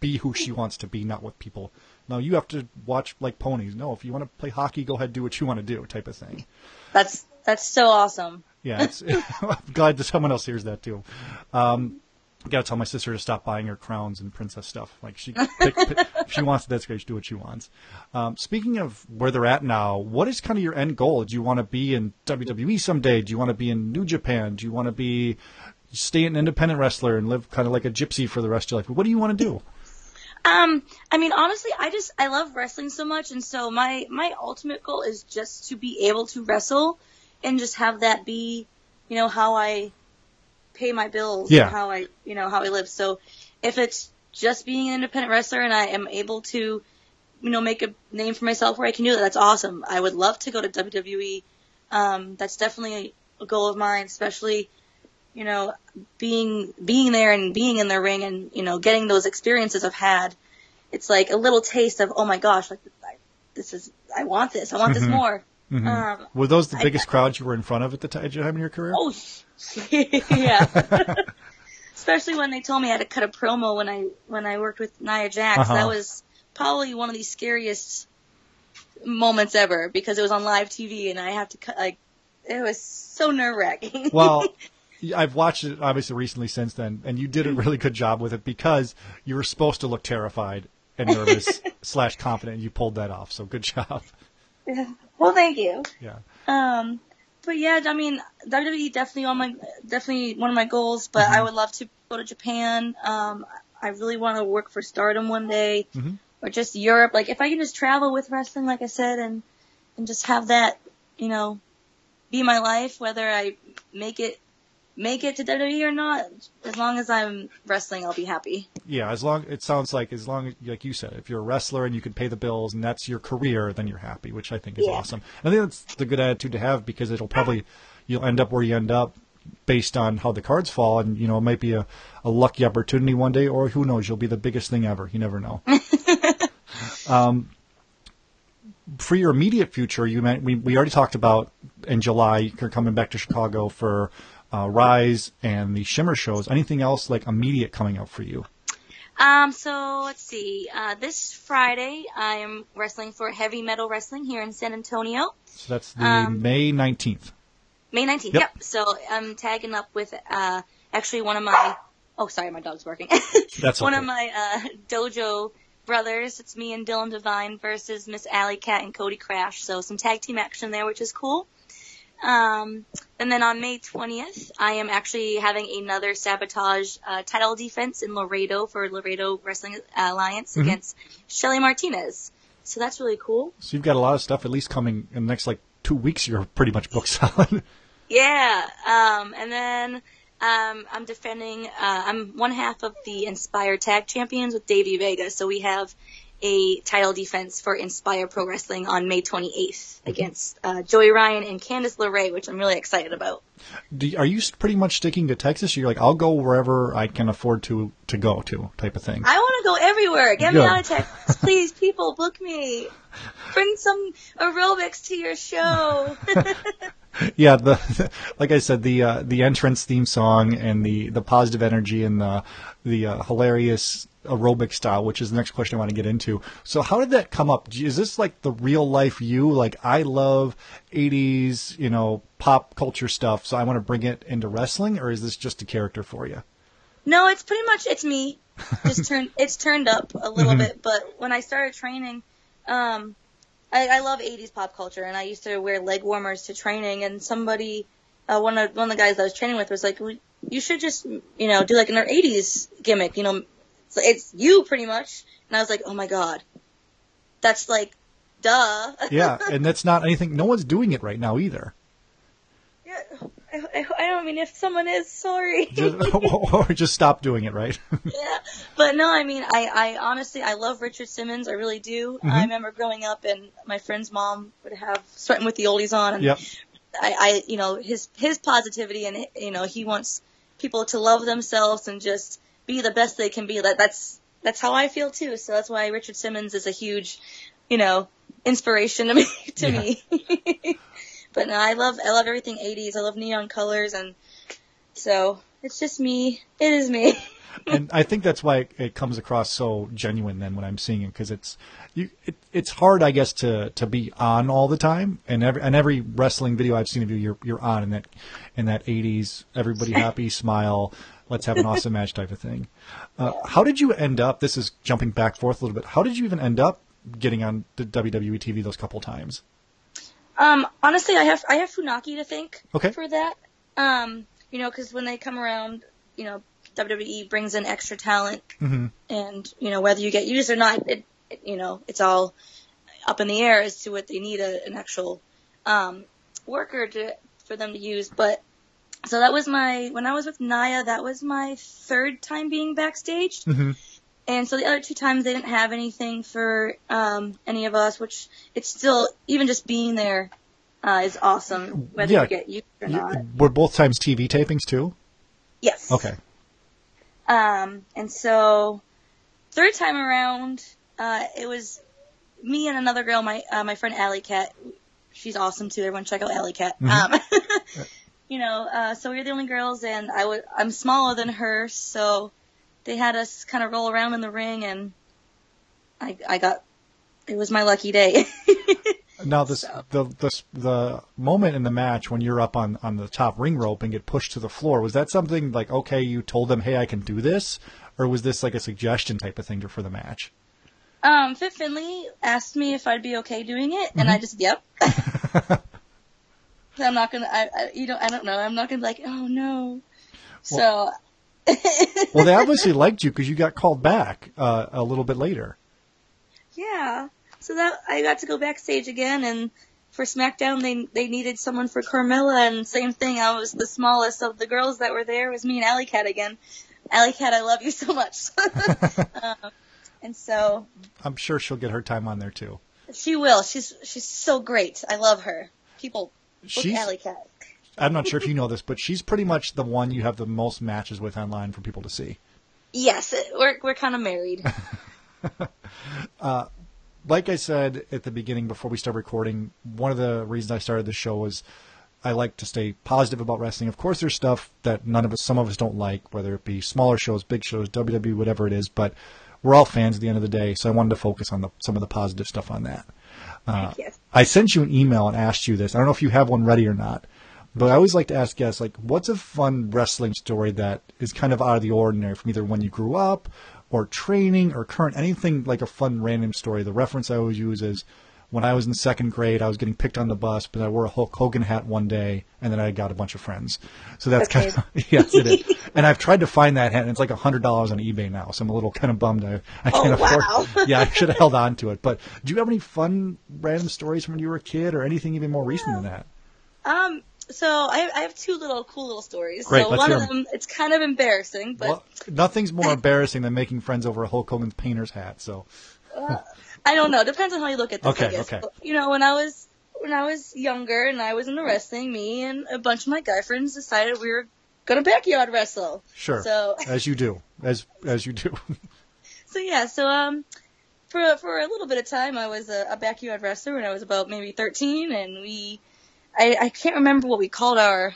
be who she wants to be, not what people. No, you have to watch like ponies. No, if you want to play hockey, go ahead, do what you want to do, type of thing. That's that's so awesome. Yeah, it's, I'm glad that someone else hears that too. Um, gotta tell my sister to stop buying her crowns and princess stuff. Like she, pick, pick, if she wants it, that's great. She do what she wants. Um, speaking of where they're at now, what is kind of your end goal? Do you want to be in WWE someday? Do you want to be in New Japan? Do you want to be stay an independent wrestler and live kind of like a gypsy for the rest of your life? What do you want to do? Um, I mean, honestly, I just I love wrestling so much, and so my my ultimate goal is just to be able to wrestle, and just have that be, you know, how I pay my bills, Yeah. and how I, you know, how I live. So, if it's just being an independent wrestler and I am able to, you know, make a name for myself where I can do that, that's awesome. I would love to go to WWE. Um, that's definitely a goal of mine, especially you know, being being there and being in the ring and you know getting those experiences I've had, it's like a little taste of oh my gosh, like I, this is I want this, I want this more. Um, Were those the biggest crowds you were in front of at the time in your career? oh yeah, especially when they told me I had to cut a promo when I when I worked with Nia Jax. Uh-huh. That was probably one of the scariest moments ever because it was on live TV and I have to cut like it was so nerve wracking. Well, I've watched it obviously recently since then, and you did a really good job with it because you were supposed to look terrified and nervous slash confident, and you pulled that off. So good job. Well, thank you. Yeah. Um, but yeah, I mean, WWE definitely on my definitely one of my goals. But I would love to go to Japan. Um, I really want to work for Stardom one day, Mhm. or just Europe. Like if I can just travel with wrestling, like I said, and and just have that, you know, be my life, whether I make it make it to WWE or not. As long as I'm wrestling, I'll be happy. Yeah, as long it sounds like as long like you said, if you're a wrestler and you can pay the bills and that's your career, then you're happy, which I think is Yeah. awesome. I think that's the good attitude to have because it'll probably you'll end up where you end up based on how the cards fall, and you know it might be a, a lucky opportunity one day, or who knows, you'll be the biggest thing ever. You never know. um, for your immediate future, you meant we we already talked about in July you're coming back to Chicago for. Uh, Rise and the Shimmer shows. Anything else like immediate coming up for you? Um, so let's see. Uh, this Friday, I am wrestling for Heavy Metal Wrestling here in San Antonio. So that's the Um, May 19th. May 19th. Yep. Yep. So I'm tagging up with uh actually one of my oh sorry my dog's barking. That's one okay. of my uh dojo brothers. It's me and Dylan Devine versus Miss Alley Cat and Cody Crash. So some tag team action there, which is cool. Um, and then on May 20th, I am actually having another sabotage uh, title defense in Laredo for Laredo Wrestling Alliance Mm-hmm. against Shelly Martinez. So that's really cool. So you've got a lot of stuff at least coming in the next like two weeks. You're pretty much booked solid. Yeah. Um, and then um, I'm defending. Uh, I'm one half of the Inspire Tag Champions with Davey Vega. So we have a title defense for Inspire Pro Wrestling on May 28th against uh, Joey Ryan and Candice LeRae, which I'm really excited about. Do are you pretty much sticking to Texas? You're like, I'll go wherever I can afford to to go to, type of thing. I want to go everywhere. Get me out of Texas, please. People, book me. Bring some aerobics to your show. yeah, the like I said, the uh, the entrance theme song and the the positive energy and the the uh, hilarious aerobic style, which is the next question I want to get into. So, how did that come up? Is this like the real life you? Like, I love '80s, you know, pop culture stuff, so I want to bring it into wrestling, or is this just a character for you? No, it's pretty much it's me. Just turned it's turned up a little bit, but when I started training, um, I, I love '80s pop culture, and I used to wear leg warmers to training. And somebody, uh, one of one of the guys I was training with was like, "You should just, you know, do like an '80s gimmick. You know, it's, it's you pretty much." And I was like, "Oh my god, that's like duh. Yeah, and that's not anything. No one's doing it right now either. Yeah, I, I, I don't mean if someone is sorry. Just, or just stop doing it, right? yeah, but no, I mean, I, I honestly, I love Richard Simmons. I really do. Mm-hmm. I remember growing up, and my friend's mom would have starting with the oldies on, and yep. I, I, you know, his his positivity, and you know, he wants people to love themselves and just be the best they can be. That that's that's how I feel too. So that's why Richard Simmons is a huge, you know, inspiration to me. To Yeah. me. But no, I love I love everything 80s. I love neon colors, and so it's just me. It is me. and I think that's why it, it comes across so genuine then when I'm seeing it because it's you it, it's hard I guess to to be on all the time and every and every wrestling video I've seen of you you're you're on in that in that 80s everybody happy smile let's have an awesome match type of thing. Uh, how did you end up? This is jumping back forth a little bit. How did you even end up getting on the WWE TV those couple times? Um, honestly, I have I have Funaki to thank Okay. for that. Um, you know, because when they come around, you know, WWE brings in extra talent, Mm-hmm. and you know whether you get used or not, it, it you know it's all up in the air as to what they need a, an actual um, worker to for them to use. But so that was my when I was with Nia, that was my third time being backstage. Mm-hmm. And so the other two times they didn't have anything for um, any of us, which it's still even just being there uh, is awesome, whether Yeah. you get used or not. Were both times TV tapings too? Yes. Okay. Um, and so third time around, uh, it was me and another girl, my uh, my friend Alley Cat. She's awesome too. Everyone check out Alley Cat. Um, you know, uh, so we were the only girls, and I was I'm smaller than her, so they had us kind of roll around in the ring, and I I got it was my lucky day. Now this the the the moment in the match when you're up on on the top ring rope and get pushed to the floor was that something like okay you told them hey I can do this or was this like a suggestion type of thing for the match? Um, Fit Finlay asked me if I'd be okay doing it, and I just, yep. I'm not gonna, I, I, you know, I don't know. I'm not gonna be like, oh no. so, Well, they obviously liked you because you got called back uh, a little bit later. yeah. So that I got to go backstage again, and for SmackDown, they they needed someone for Carmella, and same thing. I was the smallest of the girls that were there. It was me and Alley Cat again. Alley Cat, I love you so much. um, and so I'm sure she'll get her time on there too. she will. She's she's so great. I love her. People book She's Alley Cat. I'm not sure if you know this, but she's pretty much the one you have the most matches with online for people to see. Yes, we're we're kind of married. like I said at the beginning before we start recording, one of the reasons I started the show was I like to stay positive about wrestling. Of course, there's stuff that none of us, some of us don't like, whether it be smaller shows, big shows, WWE, whatever it is, but we're all fans at the end of the day, so I wanted to focus on the, some of the positive stuff on that. Uh, Yes. I sent you an email and asked you this. I don't know if you have one ready or not, but I always like to ask guests, like, what's a fun wrestling story that is kind of out of the ordinary from either when you grew up or training or current, anything like a fun random story. The reference I always use is when I was in second grade, I was getting picked on the bus, but I wore a Hulk Hogan hat one day, and then I got a bunch of friends. So that's kind of yes, it is. And I've tried to find that hat, and it's like a hundred dollars on eBay now. So I'm a little kind of bummed. I I can't Oh, afford. wow. yeah, I should have held on to it. But do you have any fun random stories from when you were a kid, or anything even more recent than that? Um, so I, I have two little cool little stories. Great, so one of 'em. them, it's kind of embarrassing, but well, nothing's more embarrassing than making friends over a Hulk Hogan's painter's hat. So I don't know. Depends on how you look at this. Okay, okay. But, you know, when I was when I was younger and I was into wrestling, me and a bunch of my guy friends decided we were gonna backyard wrestle. sure, So as you do, as as you do. so yeah, so um, for for a little bit of time, I was a, a backyard wrestler when I was about maybe 13, and we, I I can't remember what we called our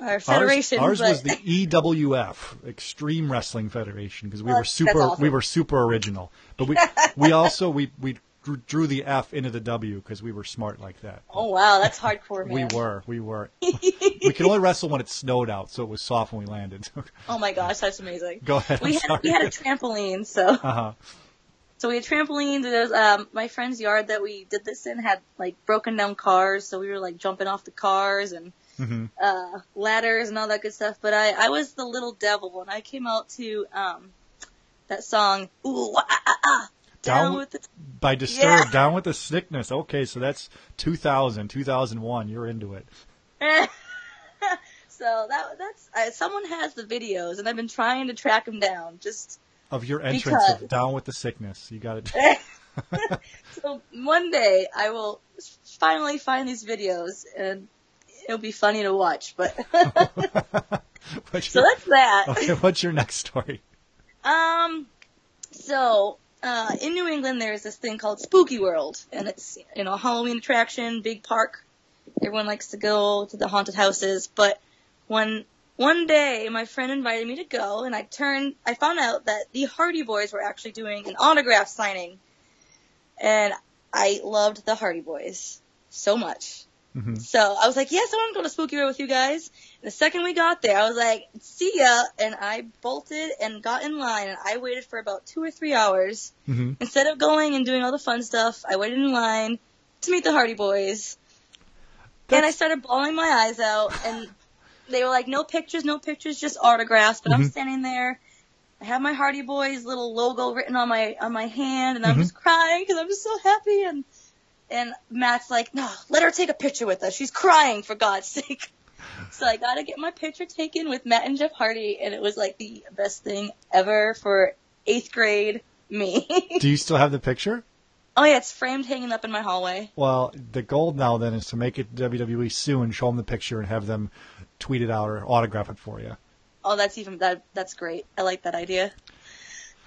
our federation. Ours, ours was the EWF, Extreme Wrestling Federation, because we Well, were super awesome. we were super original. But we we also we we drew, the F into the W because we were smart like that. oh wow, that's hardcore, We were we were. we could only wrestle when it snowed out, so it was soft when we landed. Oh my gosh, that's amazing. Go ahead. We I'm had sorry. we had a trampoline, so uh huh. So we had trampolines. There was um my friend's yard that we did this in had like broken down cars, so we were like jumping off the cars and hmm uh ladders and all that good stuff. But I I was the little devil and I came out to um that song ooh ah, ah, ah. Down, Down with the by Disturbed, Yeah. Down with the Sickness. Okay, so that's 2000, 2001. You're into it. so that that's uh, someone has the videos, and I've been trying to track them down. Just Of your entrance Because- of Down with the Sickness. You got it. so one day I will finally find these videos, and it'll be funny to watch. But so your, that's that. okay, what's your next story? Um, so uh, in New England, there's this thing called Spooky World, and it's you know a Halloween attraction, big park. Everyone likes to go to the haunted houses, but one one day my friend invited me to go, and I turned. I found out that the Hardy Boys were actually doing an autograph signing, and I loved the Hardy Boys so much. hmm So I was like, yes, I want to go to Spooky World with you guys. And the second we got there, I was like, see ya. And I bolted and got in line and I waited for about two or three hours. hmm Instead of going and doing all the fun stuff, I waited in line to meet the Hardy Boys. and I started bawling my eyes out and they were like, no pictures, no pictures, just autographs. But I'm Mhm. standing there. I have my Hardy Boys little logo written on my on my hand, and I'm Mhm. just crying because I'm just so happy. And and Matt's like, no, let her take a picture with us. She's crying for God's sake. So I got to get my picture taken with Matt and Jeff Hardy, and it was like the best thing ever for eighth grade me. Do you still have the picture? oh yeah, it's framed hanging up in my hallway. Well, the goal now then is to make it WWE soon, show them the picture, and have them tweet it out or autograph it for you. Oh, that's even that. That's great. I like that idea.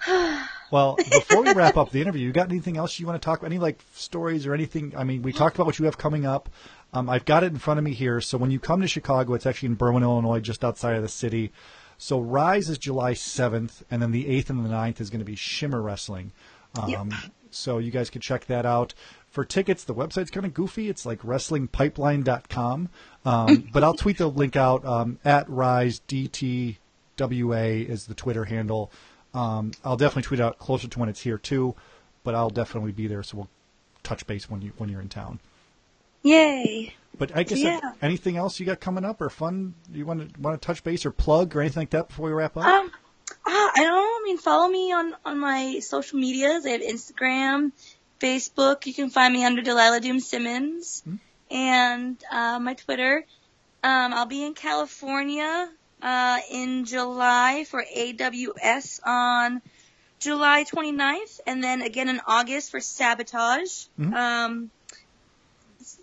Well, before we wrap up the interview, you got anything else you want to talk about? Any like stories or anything? I mean, we talked about what you have coming up. Um, I've got it in front of me here. So when you come to Chicago, it's actually in Berwyn, Illinois, just outside of the city. So Rise is July 7th, and then the 8th and the 9th is going to be Shimmer Wrestling. Um, So you guys can check that out. For tickets, the website's kind of goofy. It's like wrestlingpipeline.com. Um, but I'll tweet the link out um, at Rise DTWA is the Twitter handle. Um, I'll definitely tweet out closer to when it's here too, but I'll definitely be there. So we'll touch base when you when you're in town. Yay! But I guess Yeah. anything else you got coming up or fun you want to want to touch base or plug or anything like that before we wrap up? Um, ah, I don't know. I mean, follow me on on my social medias. I have Instagram, Facebook. You can find me under Delilah Doom Simmons, and uh, my Twitter. Um, I'll be in California uh, in July for AWS on July 29th, and then again in August for Sabotage. Mhm. Um,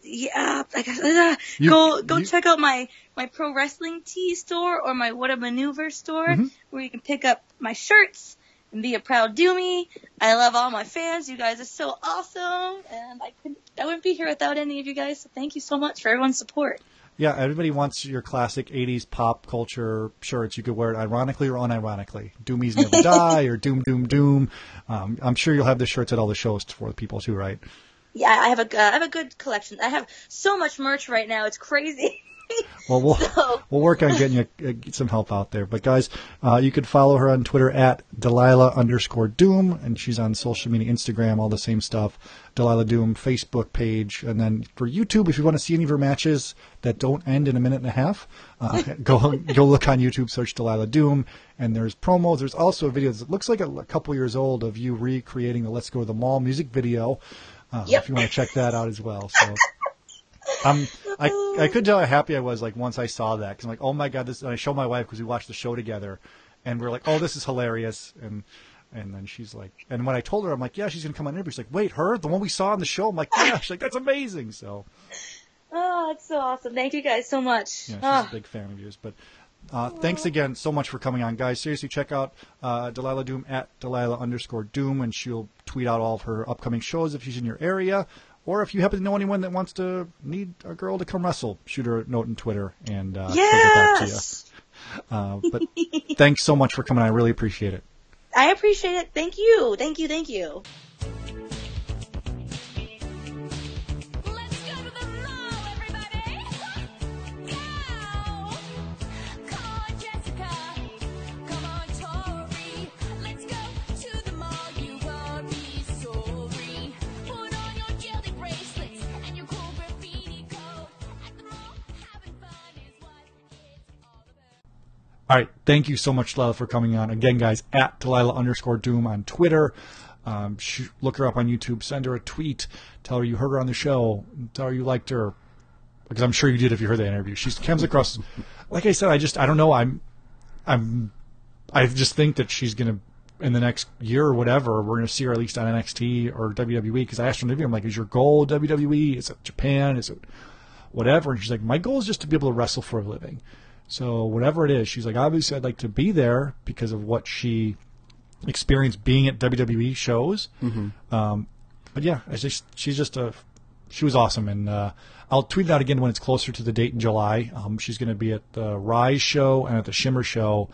yeah, I guess, uh, You- go go you- check out my my pro wrestling tee store or my What a Maneuver store Mhm. where you can pick up my shirts and be a proud Doomy. I love all my fans. You guys are so awesome, and I couldn't I wouldn't be here without any of you guys. So thank you so much for everyone's support. Yeah, everybody wants your classic '80s pop culture shirts. You could wear it ironically or unironically. Doomies never die or Doom Doom Doom. Um, I'm sure you'll have the shirts at all the shows for the people too, right? Yeah, I have a I have a good collection. I have so much merch right now. It's crazy. Well, we'll So- we'll work on getting you uh, some help out there. But guys, uh, you can follow her on Twitter at Delilah underscore Doom, and she's on social media, Instagram, all the same stuff. Delilah Doom Facebook page, and then for YouTube, if you want to see any of her matches that don't end in a minute and a half, uh, go go look on YouTube, search Delilah Doom, and there's promos. There's also a video that looks like a, a couple years old of you recreating the "Let's Go to the Mall" music video. Uh, Yep. If you want to check that out as well, so. Um, I I could tell how happy I was like once I saw that because I'm like, oh my god, this. And I showed my wife because we watched the show together, and we are like, oh, this is hilarious, and and then she's like, and when I told her, I'm like, yeah, she's gonna come on interview. She's like, wait, her, the one we saw on the show. I'm like, yeah, she's like, that's amazing. So oh, it's so awesome. Thank you guys so much. yeah, she's Ah. a big fan of yours. But uh, thanks again so much for coming on, guys. Seriously, check out uh, Delilah Doom at Delilah underscore Doom, and she'll tweet out all of her upcoming shows if she's in your area. Or if you happen to know anyone that wants to need a girl to come wrestle, shoot her a note on Twitter and uh, she'll get back to you. yes. Uh, but thanks so much for coming. I really appreciate it. I appreciate it. Thank you. Thank you. Thank you. All right. Thank you so much, Delilah, for coming on. Again, guys, at Delilah underscore Doom on Twitter. Um, look her up on YouTube. Send her a tweet. Tell her you heard her on the show. Tell her you liked her because I'm sure you did if you heard that interview. She comes across, like I said, I just I don't know. I'm I'm I just think that she's gonna in the next year or whatever we're gonna see her at least on NXT or WWE because I asked her interview I'm like, is your goal WWE? Is it Japan? Is it whatever? And she's like, my goal is just to be able to wrestle for a living. So whatever it is, she's like, obviously I'd like to be there because of what she experienced being at WWE shows. Um, but yeah, just she's just a she was awesome, and uh, I'll tweet it out again when it's closer to the date in July. Um, she's going to be at the Rise show and at the Shimmer show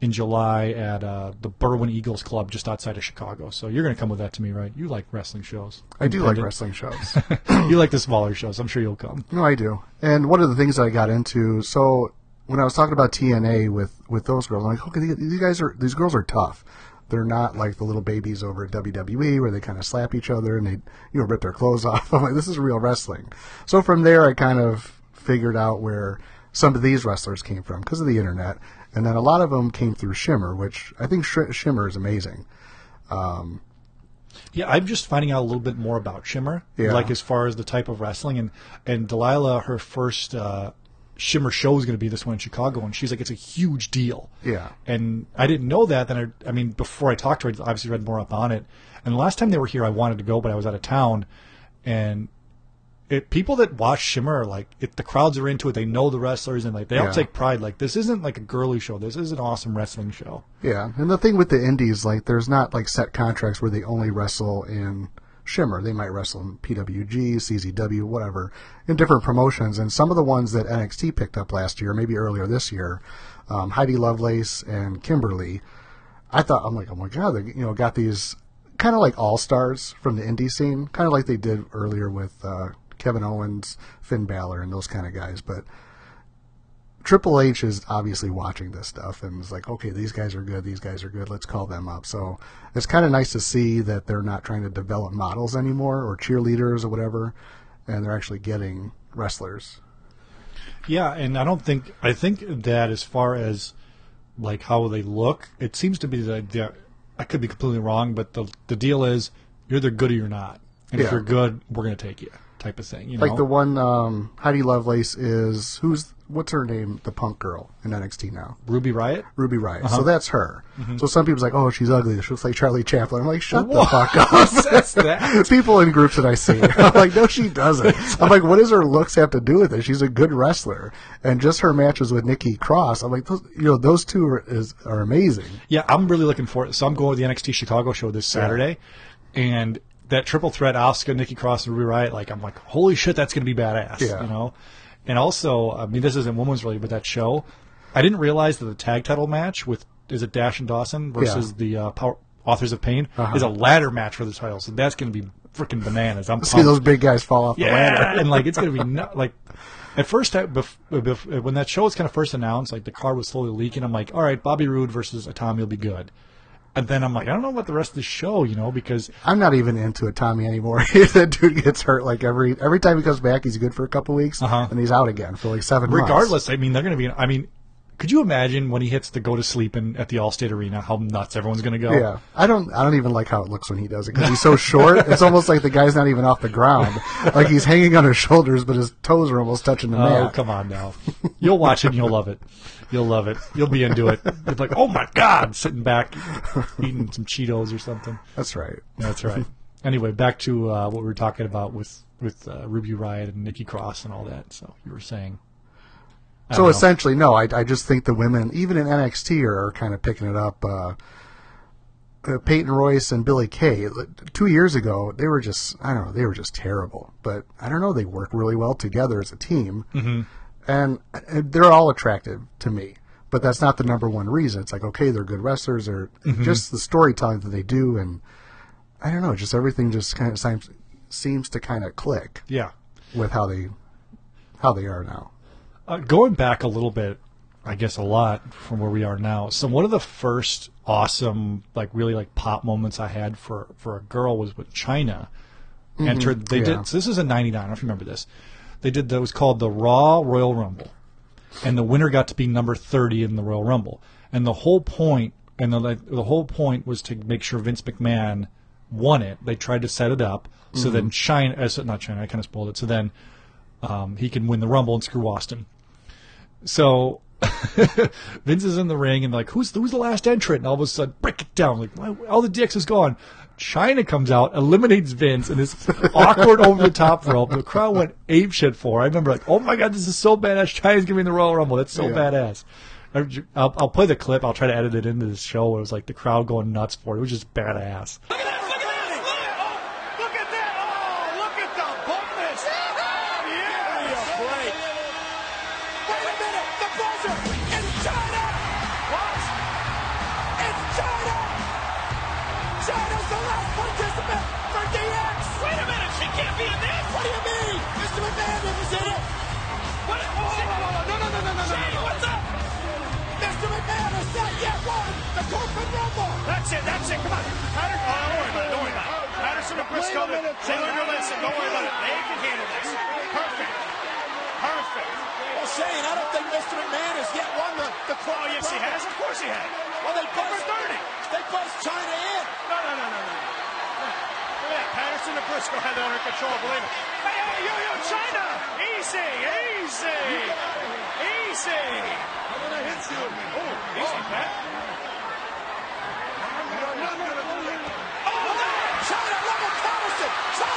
in July at uh, the Berwyn Eagles Club just outside of Chicago. So you're going to come with that to me, right? You like wrestling shows. I do like wrestling shows. you like the smaller shows. I'm sure you'll come. No, I do. And one of the things that I got into, so when I was talking about TNA with with those girls, I'm like, okay, these- guys are these girls are tough. They're not like the little babies over at WWE where they kind of slap each other and they you know rip their clothes off. I'm like, this is real wrestling. So from there, I kind of figured out where some of these wrestlers came from because of the internet, and then a lot of them came through Shimmer, which I think Sh- Shimmer is amazing. Yeah, I'm just finding out a little bit more about Shimmer, Yeah. like as far as the type of wrestling and and Delilah, her first uh, Shimmer show is going to be this one in Chicago, and she's like, it's a huge deal. Yeah. and I didn't know that. Then I, I mean, before I talked to her, I obviously read more up on it. And the last time they were here, I wanted to go, but I was out of town, and. It, people that watch Shimmer are like, if the crowds are into it, they know the wrestlers, and like they all Yeah. take pride. Like this isn't like a girly show. This is an awesome wrestling show. Yeah, and the thing with the indies, like, there's not like set contracts where they only wrestle in Shimmer. They might wrestle in PWG, CZW, whatever, in different promotions. And some of the ones that NXT picked up last year, maybe earlier this year, um, Heidi Lovelace and Kimberly. I thought, I'm like, oh my god, they you know got these kind of like all stars from the indie scene, kind of like they did earlier with uh, Kevin Owens, Finn Balor, and those kind of guys, but. Triple H is obviously watching this stuff and is like, okay, these guys are good, these guys are good, let's call them up. So it's kind of nice to see that they're not trying to develop models anymore or cheerleaders or whatever, and they're actually getting wrestlers. Yeah, and I don't think I think that as far as like how they look, it seems to be that I could be completely wrong, but the the deal is you're either good or you're not, and if you're good, we're gonna take you, type of thing. You Like know? the one um, Heidi Lovelace is who's what's her name? The punk girl in NXT now, Ruby Riot. Ruby Riot. Uh-huh. So that's her. So some people's like, oh, she's ugly. She looks like Charlie Chaplin. I'm like, shut Whoa, the fuck up. People in groups that I see, I'm like, no, she doesn't. I'm like, what does her looks have to do with it? She's a good wrestler, and just her matches with Nikki Cross. I'm like, those, you know, those two are, is, are amazing. Yeah, I'm really looking forward. So I'm going to the NXT Chicago show this Saturday, and that triple threat, Asuka, Nikki Cross, and Ruby Riot, like I'm like, holy shit, that's gonna be badass. Yeah. You know, and also, I mean, this isn't women's related, but that show, I didn't realize that the tag title match with is it Dash and Dawson versus the uh, Power, Authors of Pain Uh-huh. is a ladder match for the title, so that's gonna be freaking bananas. I'm See pumped. those big guys fall off the ladder. and like it's gonna be like at first I, bef- bef- when that show was kind of first announced, like the card was slowly leaking. I'm like, all right, Bobby Roode versus Itami will be good. And then I'm like, I don't know about the rest of the show, you know, because I'm not even into it, Tommy anymore. that dude gets hurt like every every time he comes back, he's good for a couple weeks, Uh-huh. and he's out again for like seven months. regardless, I mean, they're going to be. I mean, could you imagine when he hits the go to sleep in at the Allstate Arena, how nuts everyone's going to go? Yeah, I don't. I don't even like how it looks when he does it because he's so short. it's almost like the guy's not even off the ground. Like he's hanging on his shoulders, but his toes are almost touching the Oh, mat. come on now. You'll watch it and you'll love it. You'll love it. You'll be into it. It's like, oh my God, sitting back, eating some Cheetos or something. That's right. That's right. Anyway, back to uh, what we were talking about with with uh, Ruby Riot and Nikki Cross and all that. So you were saying. I So essentially, no. I, I just think the women, even in NXT, are, are kind of picking it up. Uh, uh, Peyton Royce and Billie Kay. Two years ago, they were just I don't know, they were just terrible. But I don't know, they work really well together as a team, mm-hmm. and, and they're all attractive to me. But that's not the number one reason. It's like okay, they're good wrestlers, or just the storytelling that they do, and I don't know, just everything just kind of seems seems to kind of click yeah. with how they how they are now. Uh, going back a little bit, I guess a lot from where we are now. So one of the first awesome, like really like pop moments I had for for a girl was with Chyna. Entered. They yeah. did. So this is a '99. I don't know if you remember this. They did. That was called the Raw Royal Rumble, and the winner got to be number 30 in the Royal Rumble. And the whole point, and the like, the whole point was to make sure Vince McMahon won it, they tried to set it up so then Chyna, uh, not Chyna, I kind of spoiled it. So then um, he can win the Rumble and screw Austin. So Vince is in the ring and like, who's who's the last entrant? And all of a sudden, break it down. Like, why, all the dicks is gone. Chyna comes out, eliminates Vince, and this awkward over the top rope. The crowd went ape shit for. I remember like, oh my god, this is so badass. Chyna's giving the Royal Rumble. That's so Yeah. badass. I'll, I'll play the clip. I'll try to edit it into this show. Where it was like the crowd going nuts for it. It was just badass. They learned their lesson. Don't worry about it. They can handle this. Perfect. Perfect. Well, Shane, I don't think Mr. McMahon has yet won the, the Oh, yes, he has. Of course he has. Well, they buzzed 30. They buzzed Chyna in. No, no, no, no, no. Look at that. Patterson and Briscoe had that under control, believe it. Hey, hey, yo, yo, Chyna! Easy, easy, easy. I'm gonna hit you. Oh, easy, Pat. Oh, no! Chyna, level Patterson!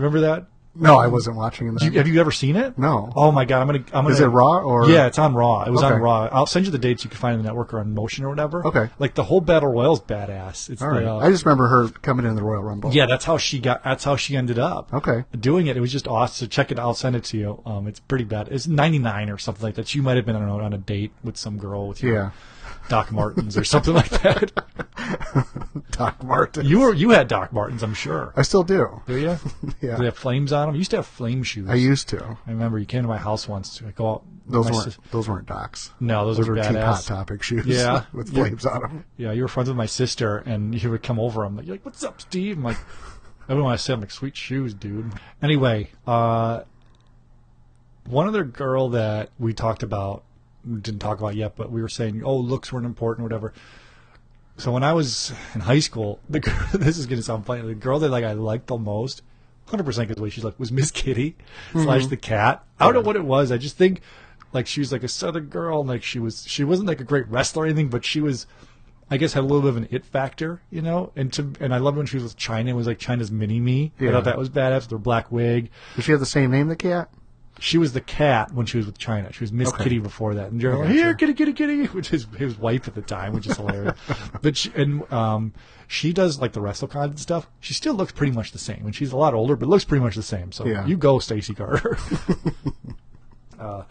You remember that? No, I wasn't watching that. You, have you ever seen it? No. Oh my god, I'm gonna. I'm gonna. Is it Raw or- Yeah, it's on Raw. It was on Raw. I'll send you the dates you can find on the network or on Motion or whatever. Okay. Like the whole battle royale's badass. It's All right. the, uh, I just remember her coming in the Royal Rumble. yeah, that's how she got. That's how she ended up. Okay. Doing it, it was just awesome. So check it. I'll send it to you. Um, it's pretty bad. It's 99 or something like that. You might have been on a, on a date with some girl with your Yeah. Doc Martens or something like that. Doc Martens. You were you had Doc Martens, I'm sure. I still do. Do you? Yeah. Do they have flames on them? You used to have flame shoes. I used to. I remember you came to my house once to go out. Those weren't sis- those weren't Docs. No, those, Those were were cheap. Hot Topic shoes. Yeah. with Yeah. flames on them. Yeah, you were friends with my sister, and you would come over. I'm like, you're like, what's up, Steve? I'm like, I want to say, I'm like, sweet shoes, dude. Anyway, uh, one other girl that we talked about, didn't talk about yet, but we were saying, oh, looks weren't important, whatever. So when I was in high school, the girl, this is gonna sound funny. The girl that like I liked the most, hundred percent because the way she's like was Miss Kitty mm-hmm. slash the cat. I don't know what it was. I just think like she was like a southern girl, and like she was she wasn't like a great wrestler or anything, but she was I guess had a little bit of an it factor, you know. And to and I loved when she was with Chyna. It was like Chyna's mini me. I thought that was badass with her black wig. Does she have the same name, the cat? She was the cat when she was with Chyna. She was Miss Okay. Kitty before that. And you're like, here, kitty, kitty, kitty, which is his wife at the time, which is hilarious. but she, and um, she does like the WrestleCon stuff. She still looks pretty much the same, and she's a lot older, but looks pretty much the same. So Yeah. you go, Stacy Carter. uh,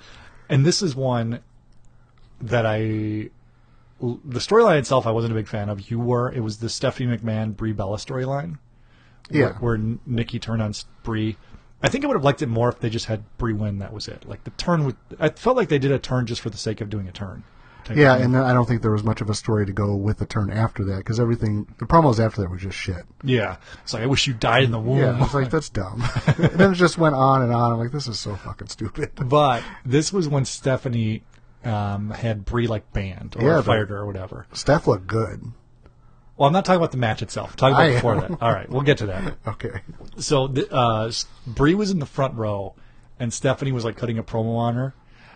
and this is one that I. The storyline itself, I wasn't a big fan of. You were. It was the Stephanie McMahon Brie Bella storyline Yeah. where, where Nikki turned on Brie. I think I would have liked it more if they just had Brie win. That was it. Like the turn would. I felt like they did a turn just for the sake of doing a turn. Yeah, and I don't think there was much of a story to go with the turn after that because everything, the promos after that were just shit. yeah. It's like I wish you died in the womb. Yeah, I was like, that's dumb. and then it just went on and on. I'm like, this is so fucking stupid. but this was when Stephanie um, had Brie like banned or Yeah, fired her or whatever. Steph looked good. Well, I'm not talking about the match itself. I'm talking about I before am. that. All right, we'll get to that. Okay. so the, uh, Brie was in the front row, and Stephanie was like cutting a promo on her,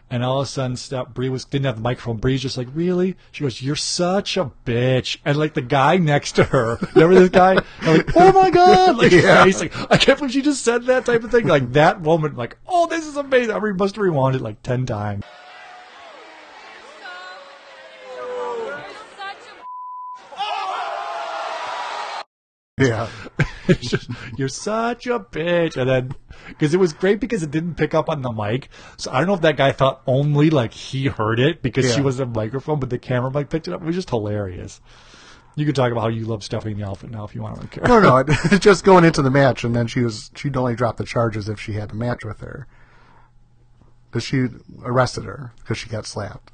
and all of a sudden, Steph, Brie was didn't have the microphone. Brie's just like, "Really?" She goes, "You're such a bitch," and like the guy next to her, remember this guy? Like, oh my god! Like, Yeah. he's like, I can't believe she just said that type of thing. Like that moment, like, oh, this is amazing. I must have rewound it like ten times. Yeah. Just, you're such a bitch. And then, because it was great because it didn't pick up on the mic. So I don't know if that guy thought only like he heard it because she was a microphone, but the camera mic picked it up. It was just hilarious. You could talk about how you love Stephanie the Elephant now if you want. I don't care. No, no, it- just going into the match, and then she was she'd only drop the charges if she had a match with her. Because she arrested her because she got slapped.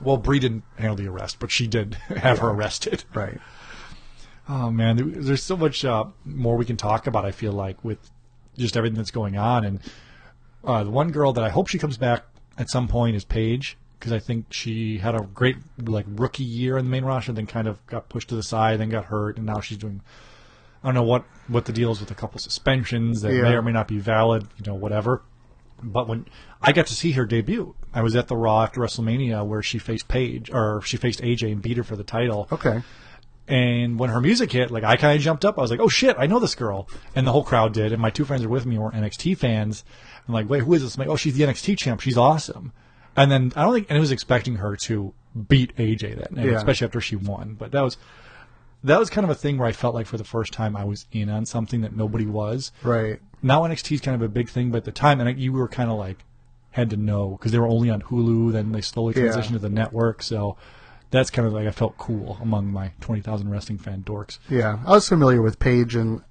Well, Brie didn't handle the arrest, but she did have her arrested. Right. Oh man, there's so much uh, more we can talk about. I feel like with just everything that's going on, and uh, the one girl that I hope she comes back at some point is Paige because I think she had a great like rookie year in the main roster, then kind of got pushed to the side, then got hurt, and now she's doing. I don't know what what the deal is with a couple suspensions that may or may not be valid, you know, whatever. But when I got to see her debut, I was at the Raw after WrestleMania where she faced Paige or she faced AJ and beat her for the title. Okay. And when her music hit, like I kind of jumped up. I was like, "Oh shit, I know this girl!" And the whole crowd did. And my two friends were with me, were NXT fans. I'm like, "Wait, who is this?" I'm like, "Oh, she's the NXT champ. She's awesome." And then I don't think anyone was expecting her to beat AJ that night, Yeah. especially after she won. But that was that was kind of a thing where I felt like for the first time I was in on something that nobody was. Right. Now NXT is kind of a big thing, but at the time, and you were kind of like had to know because they were only on Hulu. Then they slowly Yeah. transitioned to the network. So that's kind of like I felt cool among my twenty thousand wrestling fan dorks. Yeah, I was familiar with Paige, and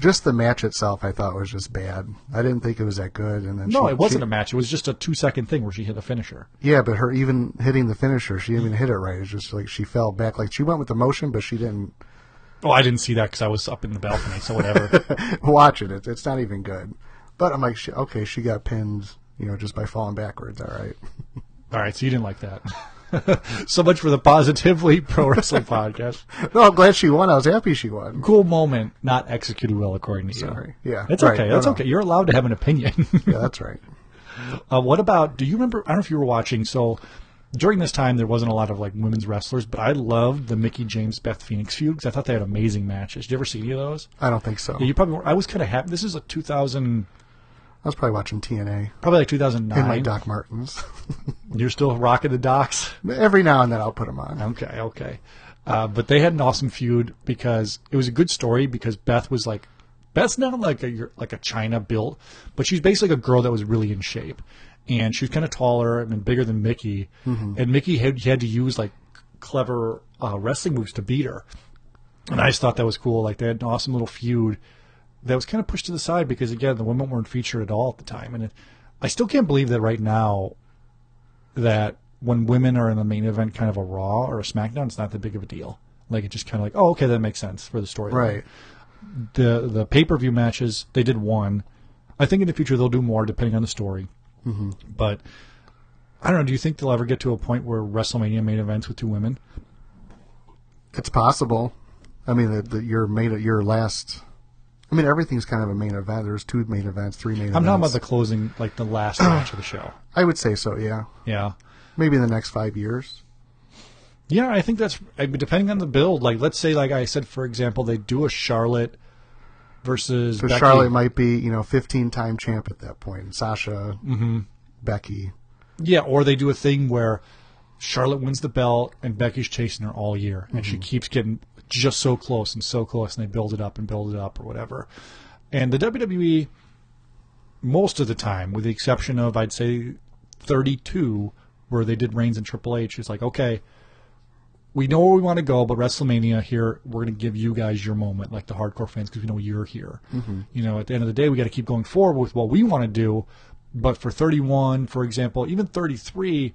just the match itself, I thought was just bad. I didn't think it was that good. And then No, she- it wasn't she- a match. It was just a two second thing where she hit a finisher. Yeah, but her even hitting the finisher, she didn't even hit it right. It's just like she fell back. Like she went with the motion, but she didn't Oh, I didn't see that because I was up in the balcony. So whatever. watch it. It's, it's not even good. But I'm like, she, okay, she got pinned, you know, just by falling backwards. All right. All right, so you didn't like that. so much for the positively pro wrestling podcast. No, I'm glad she won. I was happy she won. Cool moment, not executed well, according to you. Sorry. Yeah, It's right. okay. That's okay. You're allowed to have an opinion. Yeah, that's right. Uh, what about? Do you remember? I don't know if you were watching. So during this time, there wasn't a lot of like women's wrestlers, but I loved the Mickie James Beth Phoenix feud because I thought they had amazing matches. Did you ever see any of those? I don't think so. Yeah, you probably. Were, I was kind of happy. This is a 2000, I was probably watching TNA probably like 2009. in my 2009. Doc Martens. You're still rocking the Docs? Every now and then I'll put them on. Okay, okay. Uh, but they had an awesome feud because it was a good story because Beth was like, Beth's not like a like a Chyna built, but she's basically a girl that was really in shape, and she was kind of taller and bigger than Mickie, and Mickie had, had to use like clever uh, wrestling moves to beat her, and I just thought that was cool. Like they had an awesome little feud that was kind of pushed to the side because again the women weren't featured at all at the time, and it, I still can't believe that right now that when women are in the main event, kind of a Raw or a SmackDown, it's not that big of a deal. Like it just kind of like, oh, okay, that makes sense for the story. Right. The the pay per view matches, they did one. I think in the future they'll do more depending on the story. Mm-hmm. But I don't know. Do you think they'll ever get to a point where WrestleMania main events with two women? It's possible. I mean, the, the, your main, your last. I mean, everything's kind of a main event. There's two main events, three main events. I'm talking about the closing, like the last match of the show. I would say so. Yeah, Yeah. maybe in the next five years. Yeah, I think that's depending on the build. Like, let's say, like I said, for example, they do a Charlotte versus So Becky. Charlotte might be, you know, 15 time champ at that point. Sasha, Mm-hmm. Becky. Yeah, or they do a thing where Charlotte wins the belt and Becky's chasing her all year, and she mm-hmm. keeps getting just so close and so close, and they build it up and build it up or whatever. And the WWE, most of the time, with the exception of I'd say 32, where they did Reigns and Triple H, it's like okay. We know where we want to go, but WrestleMania here, we're going to give you guys your moment, like the hardcore fans, because we know you're here. Mm-hmm. You know, at the end of the day, we got to keep going forward with what we want to do. But for 31, for example, even 33,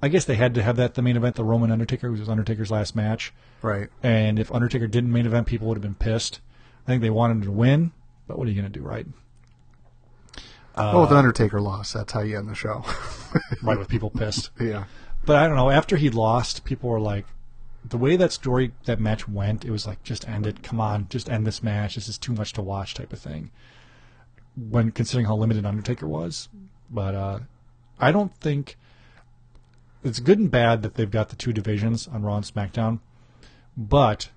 I guess they had to have that the main event, the Roman Undertaker, which was Undertaker's last match. Right. And if Undertaker didn't main event, people would have been pissed. I think they wanted him to win, but what are you going to do, right? oh, the Undertaker lost. That's how you end the show. Right, with people pissed. yeah. But I don't know. After he lost, people were like, the way that story, that match went, it was like, just end it. Come on, just end this match. This is too much to watch, type of thing. When considering how limited Undertaker was, but uh, I don't think it's good and bad that they've got the two divisions on Raw and SmackDown, but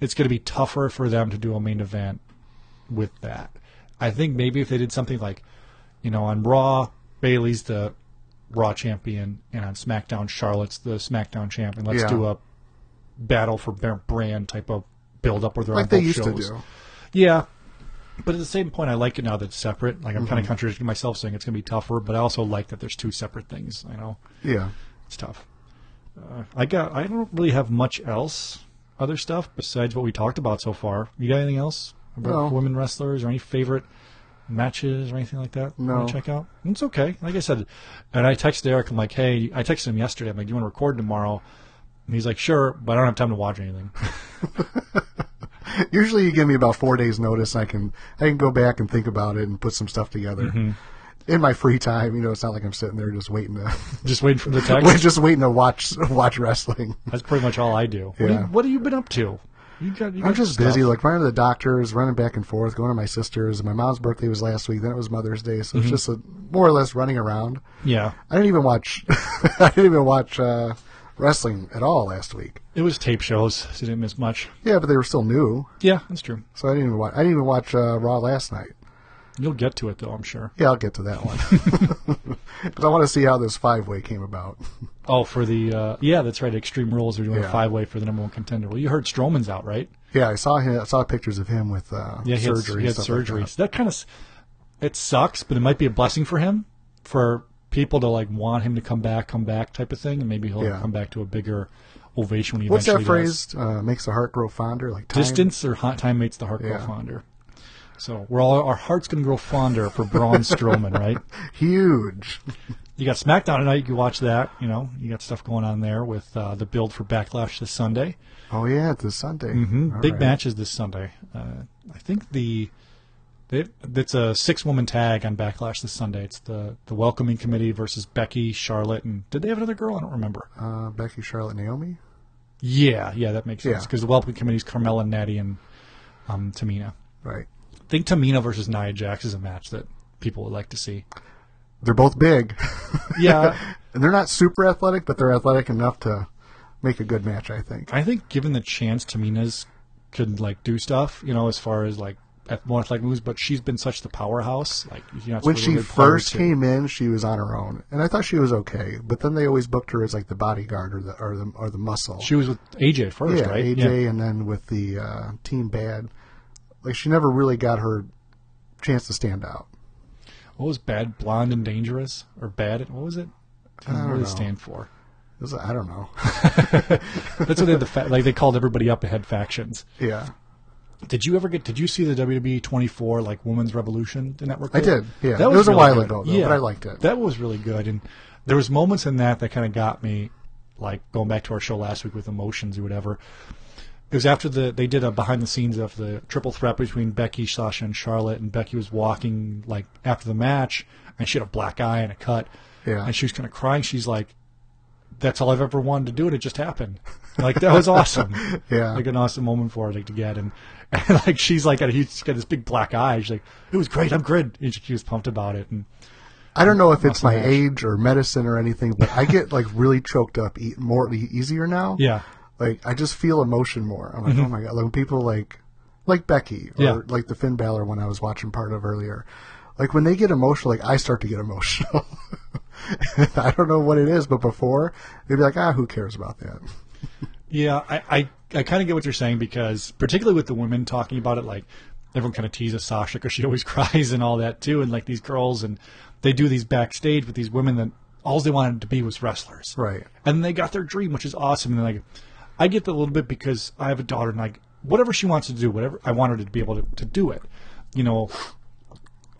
it's going to be tougher for them to do a main event with that. I think maybe if they did something like, you know, on Raw, Bayley's the Raw champion, and on SmackDown, Charlotte's the SmackDown champion. Let's Yeah. do a battle for brand type of build up where they're Like on they both used shows. to do. Yeah. But at the same point, I like it now that it's separate. Like I'm Mm-hmm. kind of contradicting myself, saying it's going to be tougher, but I also like that there's two separate things. I know Yeah. it's tough. Uh, I got. I don't really have much else. other stuff besides what we talked about so far. You got anything else about No. women wrestlers or any favorite matches or anything like that? you No. wanna check out. It's okay. Like I said, and I texted Eric. I'm like, hey, I texted him yesterday. I'm like, do you want to record tomorrow? And he's like, sure, but I don't have time to watch anything. Usually, you give me about four days notice. I can I can go back and think about it and put some stuff together Mm-hmm. in my free time. You know, it's not like I'm sitting there just waiting to Just waiting for the text. Just waiting to watch watch wrestling. That's pretty much all I do. What, Yeah. you, what have you been up to? You got, you I'm just stuff. busy, like running to the doctors, running back and forth, going to my sister's. My mom's birthday was last week. Then it was Mother's Day, so Mm-hmm. it's just a, more or less running around. Yeah, I didn't even watch. I didn't even watch uh, wrestling at all last week. it was tape shows, so you didn't miss much. Yeah, but they were still new, Yeah, that's true. so I didn't even watch. I didn't even watch uh, Raw last night. You'll get to it though, I'm sure. Yeah, I'll get to that one because I want to see how this five way came about. Oh, for the uh, yeah, that's right. Extreme Rules are doing a five way for the number one contender. Well, you heard Strowman's out, right? Yeah, I saw him. I saw pictures of him with uh, Yeah, he had, he had surgery. Like so that kind of it sucks, but it might be a blessing for him for people to like want him to come back, come back type of thing, and maybe he'll Yeah. come back to a bigger ovation when he. What's that phrase? Uh, makes the heart grow fonder. Like time? Distance or hot time makes the heart grow fonder. So we're all our hearts going to grow fonder for Braun Strowman, right? huge. You got SmackDown tonight. You can watch that. You know, you got stuff going on there with uh, the build for Backlash this Sunday. Oh yeah, it's this Sunday. hmm Big right. matches this Sunday. Uh, I think the it, it's a six woman tag on Backlash this Sunday. It's the the Welcoming Committee versus Becky, Charlotte, and did they have another girl? I don't remember. Uh, Becky, Charlotte, Naomi. Yeah, yeah, that makes sense Yeah. because the Welcoming Committee is Carmella, Nattie, and um, Tamina. Right. I think Tamina versus Nia Jax is a match that people would like to see. They're both big. Yeah, and they're not super athletic, but they're athletic enough to make a good match. I think. I think given the chance, Tamina's could like do stuff, you know, as far as like athletic moves. But she's been such the powerhouse. Like you're not When she really first came in, she was on her own, and I thought she was okay. But then they always booked her as like the bodyguard or the or the or the muscle. she was with AJ first, yeah, right? AJ, and then with the uh, Team Bad, like she never really got her chance to stand out. What was bad, blonde, and dangerous, or bad? What was it? I don't what did know. stand for? Was- I don't know. That's what they had the fa- like. They called everybody up ahead factions. yeah, Did you ever get? Did you see the WWE 24 like Women's Revolution the network? I did? yeah. That It was a while good. ago, though, yeah, but I liked it. That was really good, and there was moments in that that kind of got me, like going back to our show last week with emotions or whatever. It was after the they did a behind the scenes of the triple threat between Becky, Sasha, and Charlotte, and Becky was walking like after the match, and she had a black eye and a cut, Yeah. and she was kind of crying. She's like, "That's all I've ever wanted to do, and it just happened." Like that was awesome. Yeah. like an awesome moment for her like, to get, and, and like she's like, she's got this big black eye. She's like, "It was great. I'm good." And she, she was pumped about it, and I don't know if it's my match. age or medicine or anything, but I get like really choked up more e- easier now. yeah, like I just feel emotion more. I'm like, oh my god, like when people like like Becky or Yeah. like the Finn Balor one I was watching part of earlier. Like when they get emotional, like I start to get emotional. I don't know what it is, but before they'd be like, ah, who cares about that? Yeah, I, I, I kind of get what you're saying because, particularly with the women talking about it, like everyone kind of teases Sasha because she always cries and all that too, and like these girls and they do these backstage with these women that all they wanted to be was wrestlers, Right. And they got their dream, which is awesome. And like, I get that a little bit because I have a daughter, and like whatever she wants to do, whatever I want her to be able to, to do it. You know,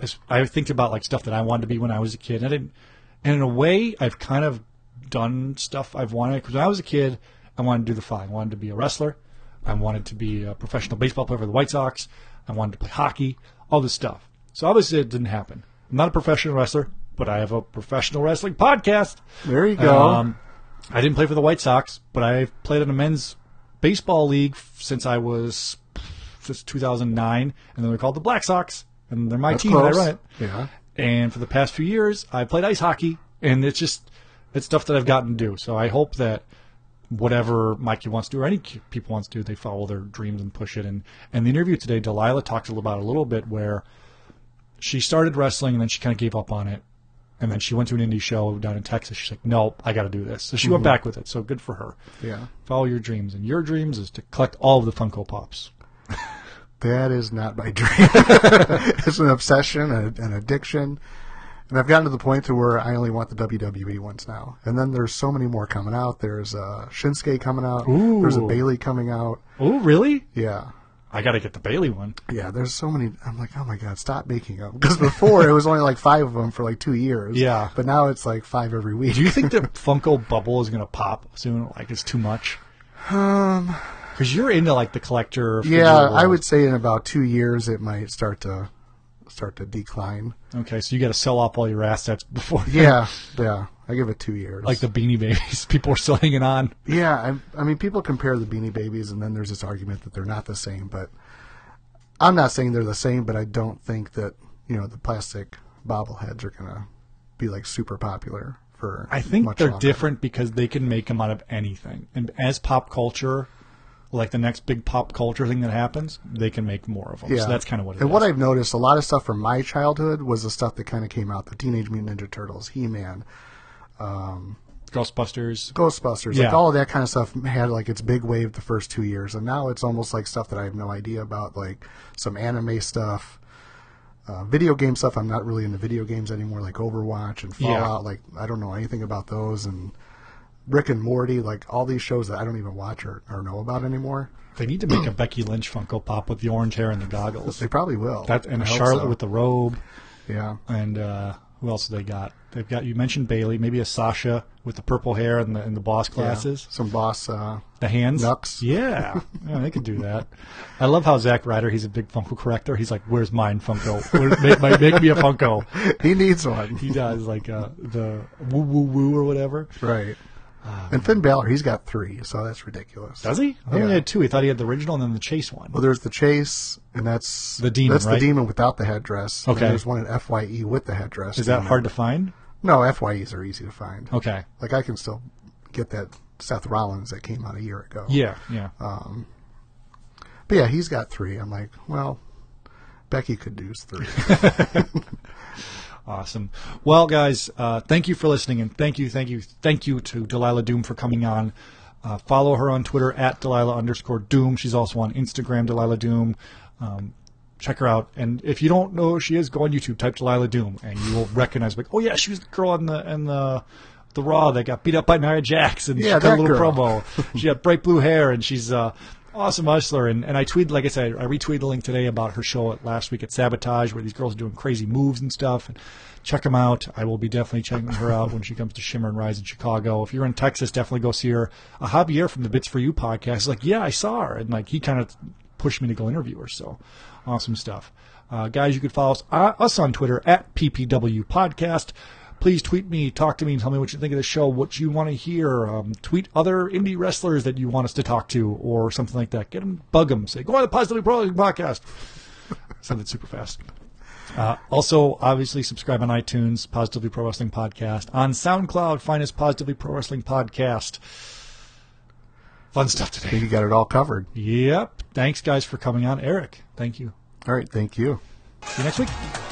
as I think about like stuff that I wanted to be when I was a kid, and I didn't. And in a way, I've kind of done stuff I've wanted because when I was a kid, I wanted to do the following: I wanted to be a wrestler, I wanted to be a professional baseball player for the White Sox, I wanted to play hockey, all this stuff. So obviously, it didn't happen. I'm not a professional wrestler, but I have a professional wrestling podcast. There you go. Um, I didn't play for the White Sox, but I've played in a men's baseball league since I was since 2009, and then they're called the Black Sox, and they're my That's team, close. and I run it. Yeah. And for the past few years, I played ice hockey, and it's just it's stuff that I've gotten to do. So I hope that whatever Mikey wants to do, or any people wants to do, they follow their dreams and push it. And and the interview today, Delilah talked about a little bit where she started wrestling and then she kind of gave up on it. And then she went to an indie show down in Texas. She's like, nope, I got to do this." So she went mm-hmm. back with it. So good for her. Yeah. Follow your dreams, and your dreams is to collect all of the Funko Pops. That is not my dream. it's an obsession, an addiction. And I've gotten to the point to where I only want the WWE ones now. And then there's so many more coming out. There's uh, Shinsuke coming out. There's a Bayley coming out. Oh, really? Yeah. I got to get the Bayley one. Yeah, there's so many. I'm like, oh my god, stop making them. Because before it was only like five of them for like two years. Yeah. But now it's like five every week. Do you think the Funko bubble is going to pop soon? Like it's too much? Um, Because you're into like the collector. yeah, I would say in about two years it might start to start to decline. Okay, so you got to sell off all your assets before. Yeah, yeah. I give it two years. like the Beanie Babies, people are still hanging on. Yeah, I, I mean, people compare the Beanie Babies, and then there's this argument that they're not the same. But I'm not saying they're the same, but I don't think that you know the plastic bobbleheads are gonna be like super popular for. I think they're longer. different because they can make them out of anything. And as pop culture, like the next big pop culture thing that happens, they can make more of them. Yeah, So that's kind of what it and is. what I've noticed, a lot of stuff from my childhood was the stuff that kind of came out: the Teenage Mutant Ninja Turtles, He-Man, Ghostbusters. Ghostbusters, Yeah. like all of that kind of stuff had like its big wave the first two years, and now it's almost like stuff that I have no idea about, like some anime stuff, uh, video game stuff. I'm not really into video games anymore, like Overwatch and Yeah. Fallout. Like I don't know anything about those, and Rick and Morty, like all these shows that I don't even watch or, or know about anymore. They need to make a Becky Lynch Funko Pop with the orange hair and the goggles. They probably will. That and I Charlotte so. with the robe. yeah. And uh, who else do they got? They've got you mentioned Bayley, maybe a Sasha with the purple hair and the and the boss Yeah. glasses, Some boss. Uh, the hands. Nux. Yeah, yeah, they could do that. I love how Zack Ryder. He's a big Funko collector. He's like, "Where's mine Funko? Where, make, my, make me a Funko." he needs one. He does like uh, the woo woo woo or whatever. right. Ah. and Finn Balor, he's got three, so that's ridiculous. Does he? I thought he had two. He thought he had the original and then the Chase one. Well, there's the chase, and that's The demon, That's right? the demon without the headdress. And Okay. there's one in Fye with the headdress. Is that hard to find? No, Fyes are easy to find. Okay. Like I can still get that Seth Rollins that came out a year ago. Yeah, yeah. Um, but yeah, he's got three. I'm like, well, Becky could do three. Awesome. Well, guys, uh, thank you for listening, and thank you, thank you, thank you to Delilah Doom for coming on. Uh, follow her on Twitter at Delilah underscore Doom. She's also on Instagram, Delilah Doom. Um, check her out. And if you don't know who she is, go on YouTube, type Delilah Doom, and you will recognize, like, oh yeah, she was the girl in the in the the Raw that got beat up by Nia Jax, and Yeah, she cut a little girl. promo. she had bright blue hair, and she's uh, awesome wrestler. And, and I tweeted, like I said, I retweeted a link today about her show at, last week at Sabotage, where these girls are doing crazy moves and stuff. And check them out. I will be definitely checking her out when she comes to Shimmer and Rise in Chicago. If you're in Texas, definitely go see her. A Javier from the Bits for You podcast is like, yeah, I saw her, and like he kind of pushed me to go interview her. So awesome stuff. Uh, guys, you can follow us, uh, us on Twitter at PPW Podcast. Please tweet me, talk to me, and tell me what you think of the show, what you want to hear. Um, tweet other indie wrestlers that you want us to talk to, or something like that. Get them, bug them. Say, go on the Positively Pro Wrestling Podcast. Send it super fast. Uh, also, obviously, subscribe on iTunes, Positively Pro Wrestling Podcast. On SoundCloud, find us Positively Pro Wrestling Podcast. Fun stuff I think today. you got it all covered. Yep. Thanks, guys, for coming on. Eric, thank you. All right, thank you. See you next week.